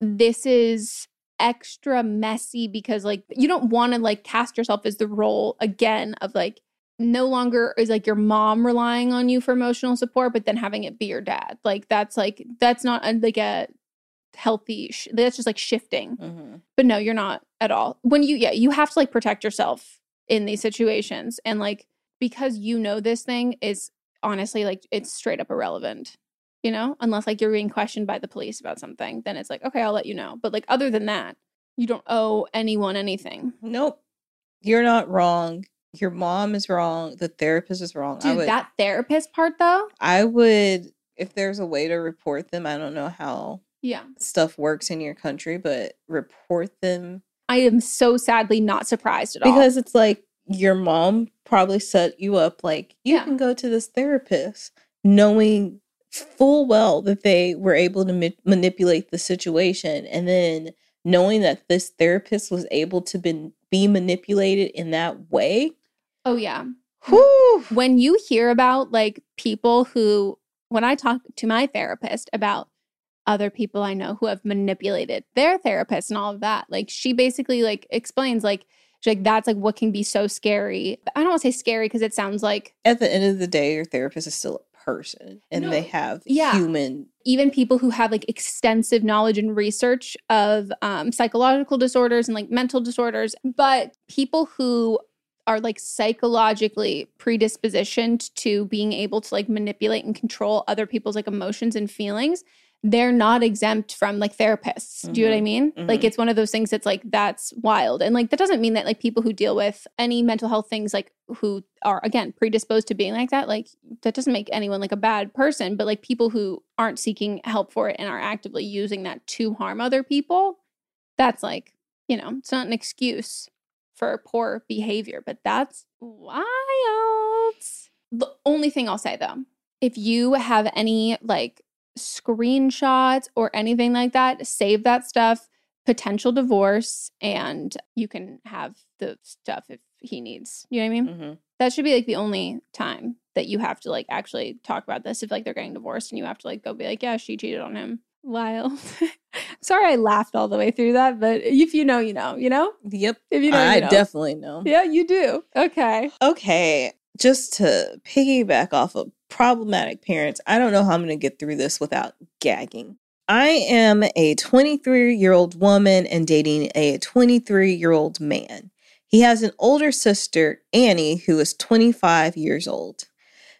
this is extra messy because like you don't want to like cast yourself as the role again of like no longer is like your mom relying on you for emotional support but then having it be your dad. Like that's like that's not a, like a healthy sh- that's just like shifting. Mm-hmm. but no you're not at all. When you yeah you have to like protect yourself in these situations and like because you know this thing is honestly like it's straight up irrelevant you know unless like you're being questioned by the police about something then it's like okay i'll let you know but like other than that you don't owe anyone anything Nope. You're not wrong. Your mom is wrong. The therapist is wrong. I dude would that therapist part though I would if there's a way to report them, I don't know how yeah stuff works in your country, but report them i am so sadly not surprised at all because it's like your mom probably set you up like you Yeah. can go to this therapist knowing full well that they were able to ma- manipulate the situation and then knowing that this therapist was able to be, be manipulated in that way. Oh yeah. Whew, when you hear about like people who when i talk to my therapist about other people i know who have manipulated their therapist and all of that like she basically like explains like like that's like what can be so scary. I don't want to say scary because it sounds like at the end of the day your therapist is still person and No, they have yeah. human even people who have like extensive knowledge and research of um, psychological disorders and like mental disorders, but people who are like psychologically predispositioned to being able to like manipulate and control other people's like emotions and feelings, they're not exempt from like therapists. Do you know what I mean? Like Mhm. it's one of those things that's like that's wild. And like that doesn't mean that like people who deal with any mental health things like who are again predisposed to being like that, like that doesn't make anyone like a bad person, but like people who aren't seeking help for it and are actively using that to harm other people, that's like, you know, it's not an excuse for poor behavior, but that's wild. The only thing I'll say though, if you have any like screenshots or anything like that, save that stuff, potential divorce, and you can have the stuff if he needs. You know what I mean? Mhm. That should be like the only time that you have to like actually talk about this if like they're getting divorced and you have to like go be like, yeah, she cheated on him. Wild. Sorry I laughed all the way through that, but if you know, you know, you know? yep If you know, i you know. definitely know Yeah, you do. Okay. Okay, just to piggyback off of problematic parents, I don't know how I'm going to get through this without gagging. I am a 23 year old woman and dating a 23 year old man. He has an older sister, Annie, who is 25 years old.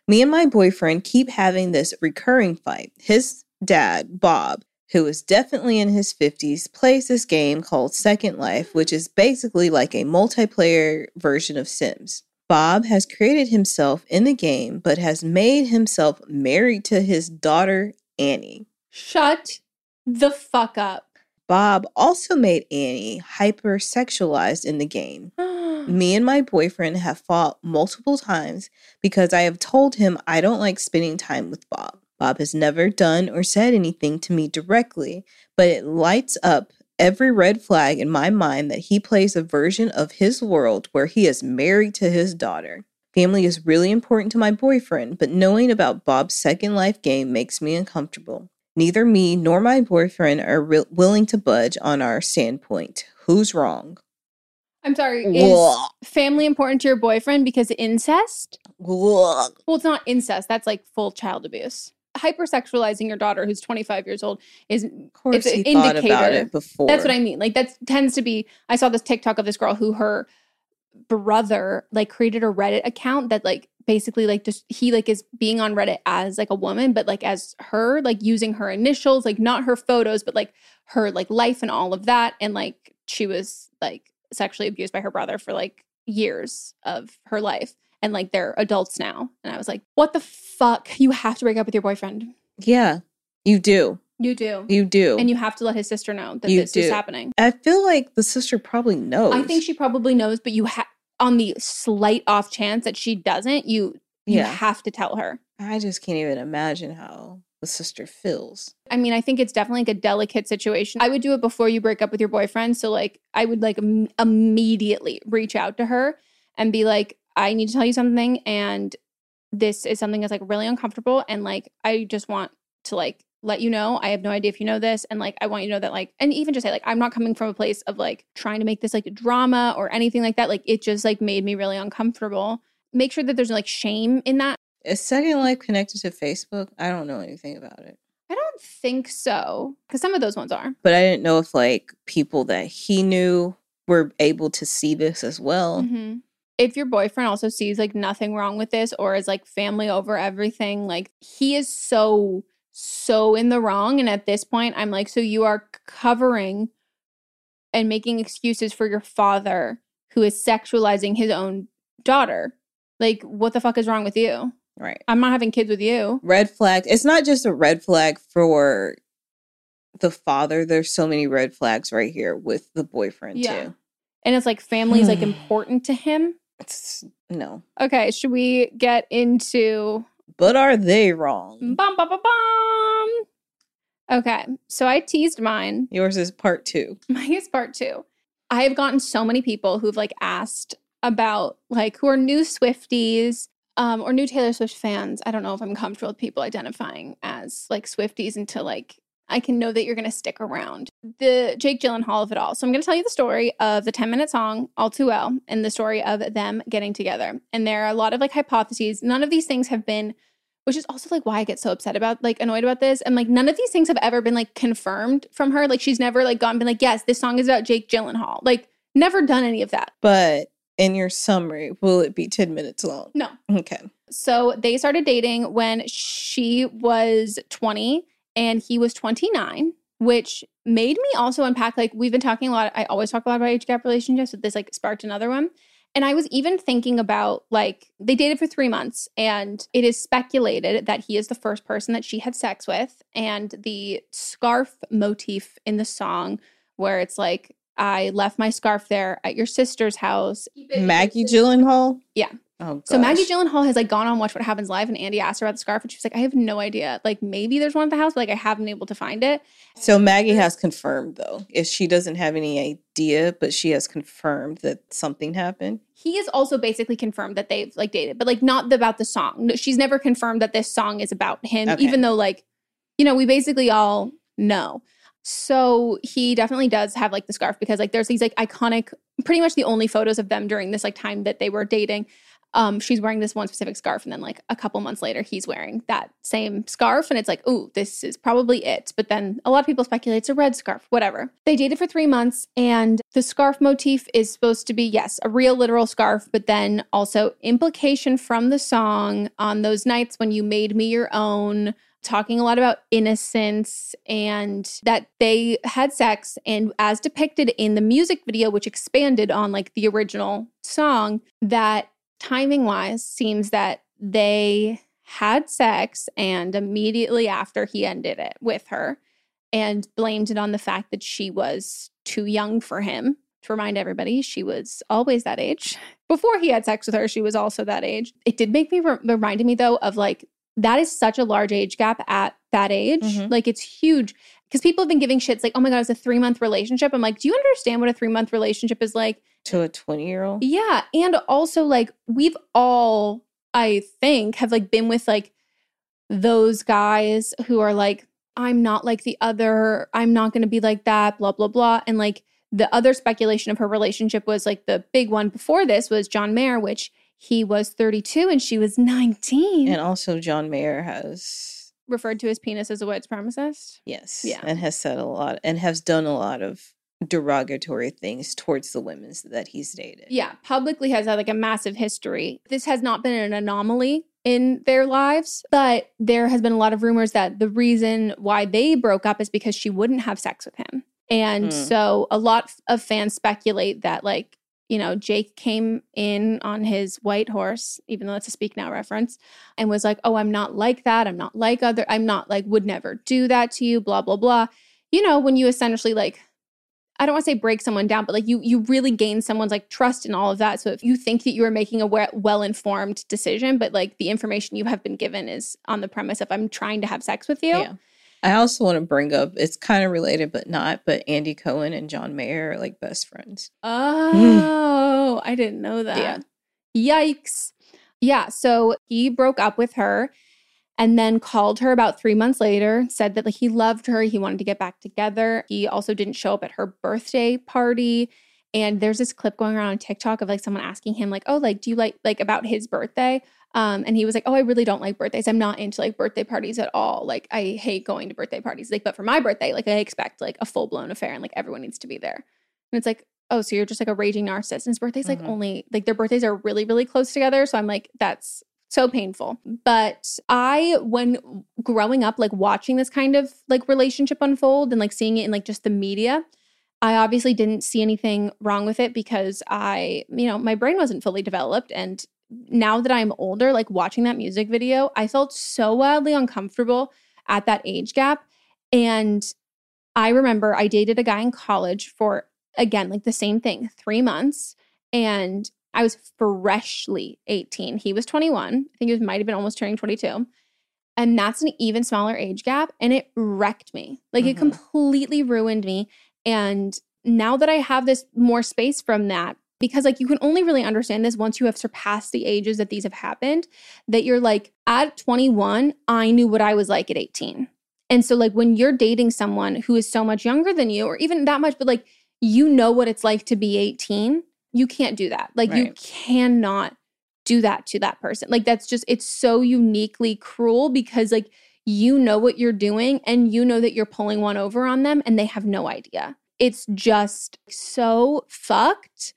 Me and my boyfriend keep having this recurring fight. His dad, Bob, who is definitely in his 50s, plays this game called Second Life, which is basically like a multiplayer version of Sims. Bob has created himself in the game, but has made himself married to his daughter, Annie. Shut the fuck up. Bob also made Annie hypersexualized in the game. Me and my boyfriend have fought multiple times because I have told him I don't like spending time with Bob. Bob has never done or said anything to me directly, but it lights up every red flag in my mind that he plays a version of his world where he is married to his daughter. Family is really important to my boyfriend, but knowing about Bob's second life game makes me uncomfortable. Neither me nor my boyfriend are re- willing to budge on our standpoint. Who's wrong? I'm sorry. Is family important to your boyfriend because incest? Well, it's not incest. That's like full child abuse. Hypersexualizing your daughter who's 25 years old is Of course, It's an he thought about indicator. it before. That's what I mean. Like that tends to be. I saw this TikTok of this girl who her brother like created a Reddit account that like basically like just he like is being on Reddit as like a woman, but like as her, like using her initials, like not her photos, but like her like life and all of that. And like she was like sexually abused by her brother for like years of her life. And like they're adults now. And I was like, what the fuck? You have to break up with your boyfriend. Yeah, you do. You do. You do. and you have to let his sister know that You this is happening. I feel like the sister probably knows. I think she probably knows, but you have on the slight off chance that she doesn't, you you Yeah. have to tell her. I just can't even imagine how the sister feels. I mean, I think it's definitely like a delicate situation. I would do it before you break up with your boyfriend. So like, I would like im- immediately reach out to her and be like, I need to tell you something, and this is something that's like really uncomfortable, and like I just want to like let you know. I have no idea if you know this, and like I want you to know that like, and even just say like I'm not coming from a place of like trying to make this like drama or anything like that. Like it just like made me really uncomfortable. Make sure that there's like shame in that. Is Second Life connected to Facebook? I don't know anything about it. I don't think so, because some of those ones are. But I didn't know if like people that he knew were able to see this as well. Mhm. If your boyfriend also sees like nothing wrong with this or is like family over everything, like he is so, so in the wrong. And at this point, I'm like, so you are covering and making excuses for your father who is sexualizing his own daughter. Like, what the fuck is wrong with you? Right. I'm not having kids with you. Red flag. It's not just a red flag for the father. There's so many red flags right here with the boyfriend Yeah. too. And it's like family is like important to him. It's no. Okay, should we get into But are they wrong? Bum, bum, bum, bum. Okay, so I teased mine. Yours is part two. Mine is part two. I have gotten so many people who've like asked about like who are new Swifties um, or new Taylor Swift fans. I don't know if I'm comfortable with people identifying as like Swifties until like I can know that you're going to stick around. The Jake Gyllenhaal of it all. So I'm going to tell you the story of the 10 minute song, All Too Well, and the story of them getting together. And there are a lot of like hypotheses. None of these things have been, which is also like why I get so upset about, like annoyed about this. And like none of these things have ever been like confirmed from her. Like she's never like gone been like, yes, this song is about Jake Gyllenhaal. Like never done any of that. But in your summary, will it be 10 minutes long? No. Okay. So they started dating when she was 20 and he was 29, which made me also unpack. Like, we've been talking a lot. I always talk a lot about age gap relationships, but this like sparked another one. And I was even thinking about like they dated for three months, and it is speculated that he is the first person that she had sex with. And the scarf motif in the song, where it's like, I left my scarf there at your sister's house. Maggie Gyllenhaal? Yeah. Oh, So Maggie gosh. Gyllenhaal has like gone on Watch What Happens Live, and Andy asked her about the scarf, and she was like, "I have no idea. Like maybe there's one at the house, but like I haven't been able to find it." So Maggie has confirmed though. If she doesn't have any idea, but she has confirmed that something happened. He has also basically confirmed that they've like dated, but like not about the song. She's never confirmed that this song is about him, Okay. even though like, you know, we basically all know. So he definitely does have like the scarf because like there's these like iconic, pretty much the only photos of them during this like time that they were dating. Um, she's wearing this one specific scarf, and then like a couple months later, he's wearing that same scarf, and it's like, ooh, this is probably it. But then a lot of people speculate it's a red scarf, whatever. They dated for three months, and the scarf motif is supposed to be yes, a real literal scarf, but then also implication from the song on those nights when you made me your own talking a lot about innocence and that they had sex and as depicted in the music video which expanded on like the original song that timing wise seems that they had sex and immediately after he ended it with her and blamed it on the fact that she was too young for him. To remind everybody she was always that age. Before he had sex with her she was also that age. It did make me re- reminded me though of like that is such a large age gap at that age. Mhm. Like it's huge because people have been giving shits like, oh my God, it's a three month relationship. I'm like, do you understand what a three month relationship is like? To a 20 year old? Yeah. And also, like, we've all, I think, have like been with like those guys who are like, I'm not like the other, I'm not going to be like that, blah, blah, blah. And like the other speculation of her relationship was like the big one before this was John Mayer, which he was 32 and she was 19 And also, John Mayer has, referred to his penis as a white supremacist. yes, Yeah. and has said a lot and has done a lot of derogatory things towards the women that he's dated. Yeah, publicly has had like a massive history. This has not been an anomaly in their lives, but there has been a lot of rumors that the reason why they broke up is because she wouldn't have sex with him. And Mm. so a lot of fans speculate that like, you know, Jake came in on his white horse, even though it's a speak now reference, and was like, "Oh, I'm not like that. I'm not like other I'm not like would never do that to you, blah blah blah." You know, when you essentially like I don't want to say break someone down, but like you you really gain someone's like trust and all of that. So if you think that you are making a well informed decision, but like the information you have been given is on the premise of I'm trying to have sex with you. Yeah. I also want to bring up it's kind of related but not, but Andy Cohen and John Mayer are like best friends. Oh, I didn't know that. Yeah. Yikes. Yeah. So he broke up with her and then called her about three months later, said that like he loved her. He wanted to get back together. He also didn't show up at her birthday party. And there's this clip going around on TikTok of like someone asking him, like, oh, like, do you like like about his birthday? Um, and he was like, Oh, I really don't like birthdays. I'm not into like birthday parties at all. Like, I hate going to birthday parties. Like, but for my birthday, like I expect like a full-blown affair and like everyone needs to be there. And it's like, oh, so you're just like a raging narcissist. And his birthday's like Mhm. only like their birthdays are really, really close together. So I'm like, that's so painful. But I, when growing up, like watching this kind of like relationship unfold and like seeing it in like just the media, I obviously didn't see anything wrong with it because I, you know, my brain wasn't fully developed. And now that I'm older, like watching that music video, I felt so wildly uncomfortable at that age gap. And I remember I dated a guy in college for, again, like the same thing, three months. And I was freshly 18. He was 21. I think he was, might have been almost turning 22. And that's an even smaller age gap. And it wrecked me. Like it Mhm. completely ruined me. And now that I have this more space from that, because like you can only really understand this once you have surpassed the ages that these have happened, that you're like, at 21, I knew what I was like at 18. And so, like, when you're dating someone who is so much younger than you, or even that much, but like, you know what it's like to be 18, you can't do that. Like, you Right. cannot do that to that person. Like, that's just, it's so uniquely cruel because, like, you know what you're doing and you know that you're pulling one over on them and they have no idea. It's just so fucked.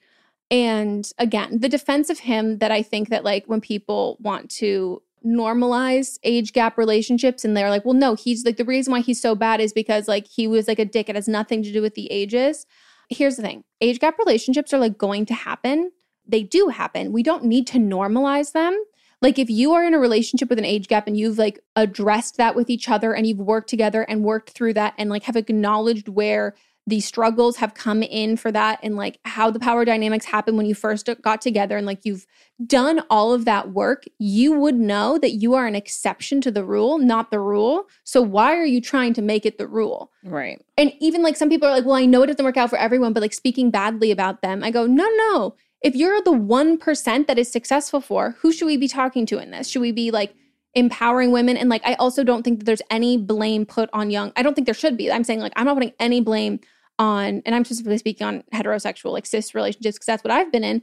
And again, the defense of him that I think that, like, when people want to normalize age gap relationships and they're like, well, no, he's like, the reason why he's so bad is because, like, he was like a dick. It has nothing to do with the ages. Here's the thing age gap relationships are like going to happen. They do happen. We don't need to normalize them. Like, if you are in a relationship with an age gap and you've like addressed that with each other and you've worked together and worked through that and like have acknowledged where the struggles have come in for that and like how the power dynamics happen when you first got together and like you've done all of that work, you would know that you are an exception to the rule, not the rule. So why are you trying to make it the rule? Right. And even like some people are like, well, I know it doesn't work out for everyone, but like speaking badly about them, I go, no, no. If you're the 1% that is successful for, who should we be talking to in this? Should we be like empowering women? And like, I also don't think that there's any blame put on young. I don't think there should be. I'm saying like, I'm not putting any blame on, and I'm specifically speaking on heterosexual, like cis relationships, because that's what I've been in.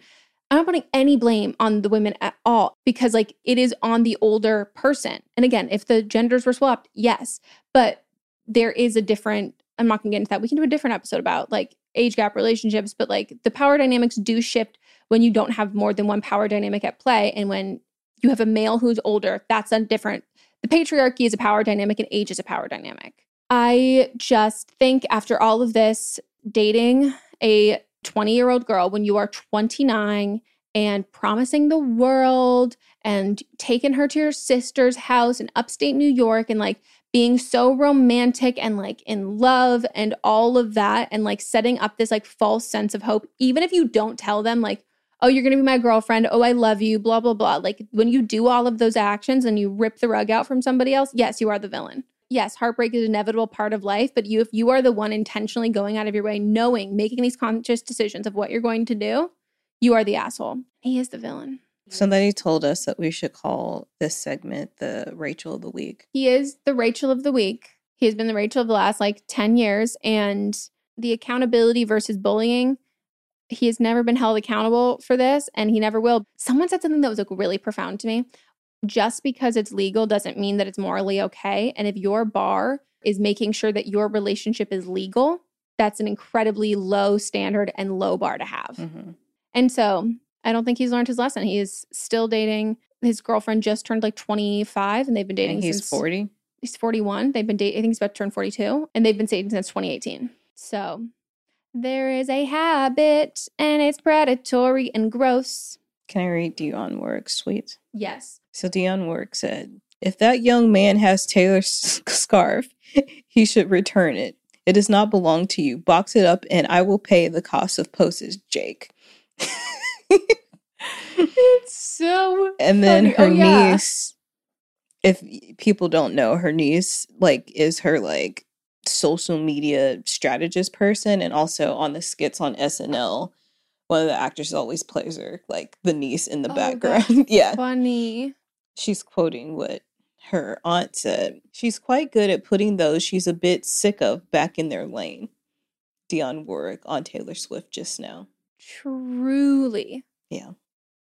I'm not putting any blame on the women at all because like it is on the older person. And again, if the genders were swapped, yes, but there is a different I'm not going to get into that. We can do a different episode about like age gap relationships, but like the power dynamics do shift when you don't have more than one power dynamic at play and when you have a male who's older, that's a different the patriarchy is a power dynamic and age is a power dynamic. I just think after all of this dating a 20 year old girl when you are 29 and promising the world and taking her to your sister's house in upstate New York and like being so romantic and like in love and all of that and like setting up this like false sense of hope, even if you don't tell them, like, oh, you're gonna be my girlfriend, oh, I love you, blah, blah, blah. Like when you do all of those actions and you rip the rug out from somebody else, yes, you are the villain. Yes, heartbreak is an inevitable part of life, but you if you are the one intentionally going out of your way, knowing, making these conscious decisions of what you're going to do, you are the asshole. He is the villain. Somebody told us that we should call this segment the Rachel of the Week. He is the Rachel of the week. He has been the Rachel of the last like 10 years. And the accountability versus bullying, he has never been held accountable for this and he never will. Someone said something that was like really profound to me. Just because it's legal doesn't mean that it's morally okay. And if your bar is making sure that your relationship is legal, that's an incredibly low standard and low bar to have. Mhm. And so I don't think he's learned his lesson. He is still dating. His girlfriend just turned like 25 and they've been dating And he's since 40. he's 41. They've been dating, I think he's about to turn 42, and they've been dating since 2018. So there is a habit and it's predatory and gross. Can I read Dionne Warwick's tweet? Yes. So Dion Warwick said, If that young man has Taylor's scarf, he should return it. It does not belong to you. Box it up and I will pay the cost of postage, Jake. It's so and then funny. her Oh, yeah. niece, if people don't know, her niece like is her like social media strategist person and also on the skits on SNL. One of the actors always plays her, like the niece in the Oh, background. yeah. funny. she's quoting what her aunt said. She's quite good at putting those she's a bit sick of back in their lane. Dionne Warwick on Taylor Swift just now. Truly. Yeah,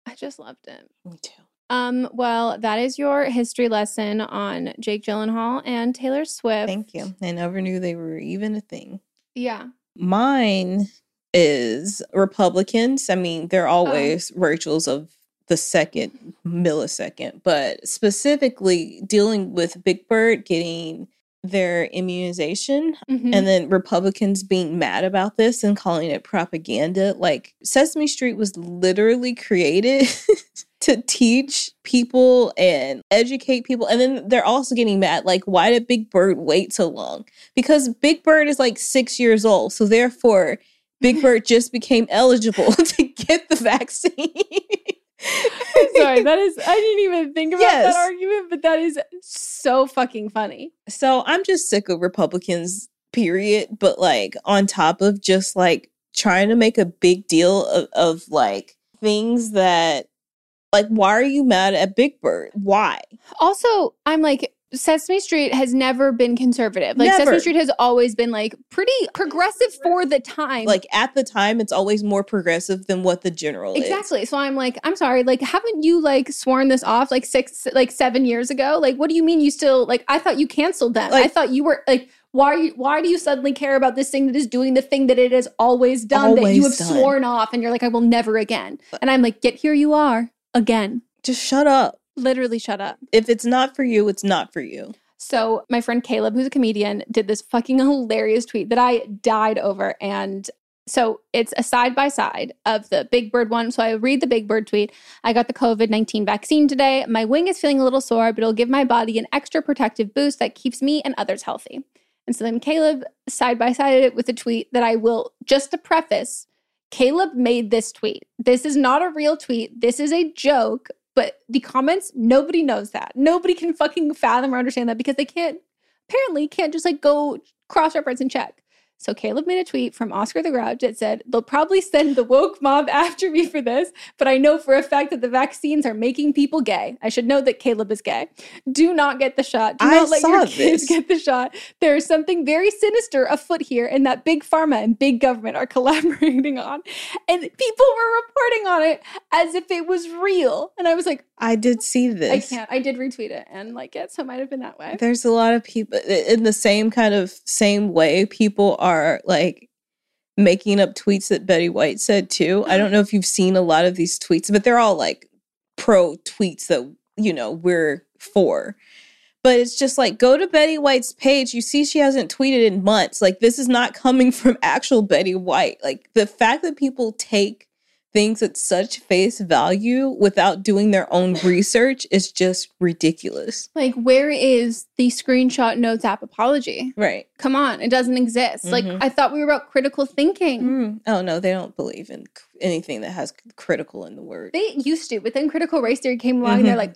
I just loved it. me too. Um, well, that is your history lesson on Jake Gyllenhaal and Taylor Swift. Thank you. I never knew they were even a thing. Yeah. Mine is Republicans. I mean, they're always Rachel's of the second millisecond, but specifically dealing with Big Bird getting their immunization Mhm. and then Republicans being mad about this and calling it propaganda. Like Sesame Street was literally created to teach people and educate people. And then they're also getting mad. Like, why did Big Bird wait so long? Because Big Bird is like six years old. So therefore, Big Bird just became eligible to get the vaccine. Sorry, that is I didn't even think about Yes. that argument, but that is so fucking funny. So I'm just sick of Republicans, period. But like on top of just like trying to make a big deal of, of like things that like why are you mad at Big Bird? Why? Also, I'm like Sesame Street has never been conservative. Like Never. Sesame Street has always been like pretty progressive for the time. Like at the time it's always more progressive than what the general is. Exactly. So I'm like, I'm sorry. Like, haven't you like sworn this off like six, like seven years ago? Like, what do you mean you still like? I thought you canceled them. I thought you were like, why? You, why do you suddenly care about this thing that is doing the thing that it has always done that you have done. sworn off? And you're like, I will never again. Uh and I'm like, yet here you are again. Just shut up. Literally, shut up. If it's not for you, it's not for you. So my friend Caleb, who's a comedian, did this fucking hilarious tweet that I died over. And so it's a side by side of the Big Bird one. So I read the Big Bird tweet. I got the COVID 19 vaccine today. My wing is feeling a little sore, but it'll give my body an extra protective boost that keeps me and others healthy. And so then Caleb side by sided it with a tweet that I will, just to preface, Caleb made this tweet. This is not a real tweet. This is a joke. But the comments, nobody knows that. Nobody can fucking fathom or understand that because they can't, apparently, can't just like go cross reference and check. So Caleb made a tweet from Oscar the Grouch that said, They'll probably send the woke mob after me for this, but I know for a fact that the vaccines are making people gay. I should know that Caleb is gay. Do not get the shot. Do I not let your saw kids this. get the shot. There is something very sinister afoot here, and that big pharma and big government are collaborating on. And people were reporting on it as if it was real. And I was like, I did see this. I can't. I did retweet it and like it, so it might have been that way. There's a lot of people in the same kind of same way. People are like making up tweets that Betty White said too. I don't know if you've seen a lot of these tweets, but they're all like pro tweets that you know we're for. But it's just like go to Betty White's page. You see she hasn't tweeted in months. Like this is not coming from actual Betty White. Like the fact that people take things at such face value without doing their own research is just ridiculous. Like, where is the screenshot notes app apology? Right. Come on, it doesn't exist. Like, Mhm. I thought we were about critical thinking. Mm. Oh no, they don't believe in anything that has critical in the word. They used to, but then critical race theory came along and they're Mhm. like,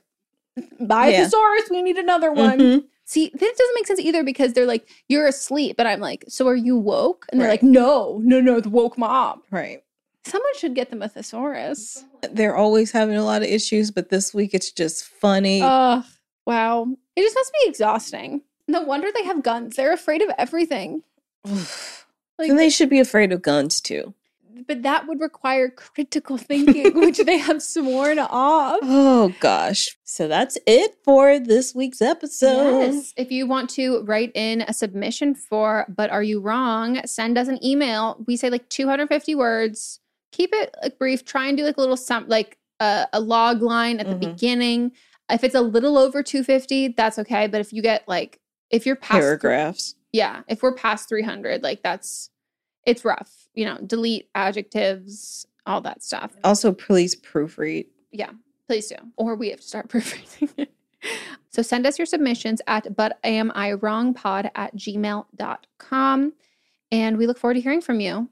buy Yeah. thesaurus, we need another one. Mhm. See, this doesn't make sense either because they're like, you're asleep. But I'm like, so are you woke? And they're Right. like, no, no, no, the woke mob. Right. Someone should get them a thesaurus. They're always having a lot of issues, but this week it's just funny. Ugh, wow. It just must be exhausting. No wonder they have guns. They're afraid of everything. Like, and they should be afraid of guns too. but that would require critical thinking, which they have sworn off. Oh gosh. So that's it for this week's episode. Yes. If you want to write in a submission for But Are You Wrong, send us an email. We say like 250 words. Keep it like brief. Try and do like a little some like a, a log line at the Mhm. beginning. If it's a little over 250, that's okay. But if you get like if you're past Paragraphs. yeah, if we're past 300, like that's it's rough. You know, delete adjectives, all that stuff. Also, please proofread. Yeah, please do. Or we have to start proofreading. so send us your submissions at but am I wrong pod at gmail.com. And we look forward to hearing from you.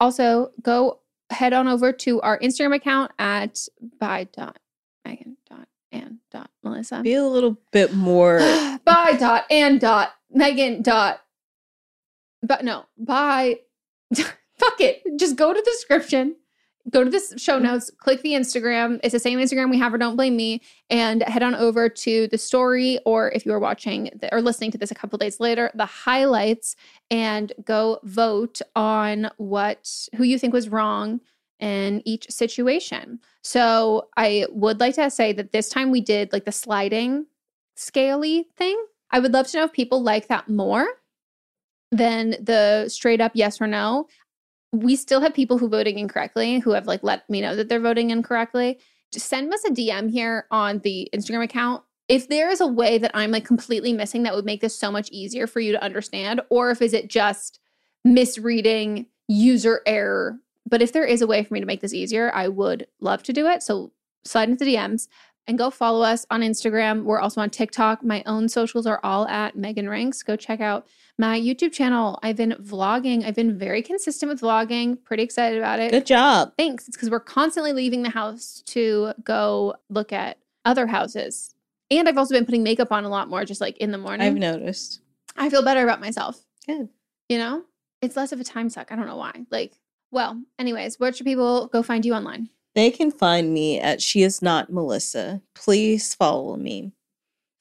Also, go head on over to our Instagram account at by dot Megan dot and dot Melissa. Be a little bit more. by dot and dot Megan dot but no, by fuck it. Just go to the description, go to the show mm-hmm. notes, click the Instagram. It's the same Instagram we have or don't blame me, and head on over to the story, or if you are watching the, or listening to this a couple days later, the highlights, and go vote on what who you think was wrong in each situation. So I would like to say that this time we did like the sliding scaly thing. I would love to know if people like that more than the straight up yes or no. We still have people who voting incorrectly who have like let me know that they're voting incorrectly. Just send us a DM here on the Instagram account. If there is a way that I'm like completely missing that would make this so much easier for you to understand, or if is it just misreading, user error. But if there is a way for me to make this easier, I would love to do it. So slide into the DMs and go follow us on Instagram. We're also on TikTok. My own socials are all at Megan Ranks. Go check out my YouTube channel. I've been vlogging. I've been very consistent with vlogging. Pretty excited about it. Good job. Thanks. It's because we're constantly leaving the house to go look at other houses. And I've also been putting makeup on a lot more, just like in the morning. I've noticed. I feel better about myself. Good. You know, it's less of a time suck. I don't know why. Like, well, anyways, where should people go find you online? They can find me at She Is Not Melissa. Please follow me.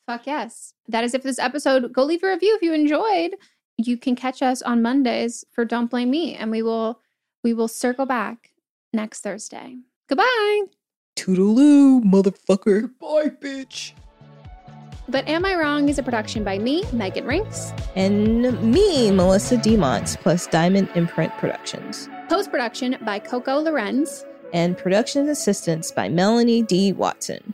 Fuck yes. That is it for this episode. Go leave a review if you enjoyed. You can catch us on Mondays for Don't Blame Me, and we will we will circle back next Thursday. Goodbye. Toodaloo, motherfucker. Bye, bitch. But Am I Wrong is a production by me, Megan Rinks. And me, Melissa Demont, plus Diamond Imprint Productions. Post production by Coco Lorenz. And production assistance by Melanie D. Watson.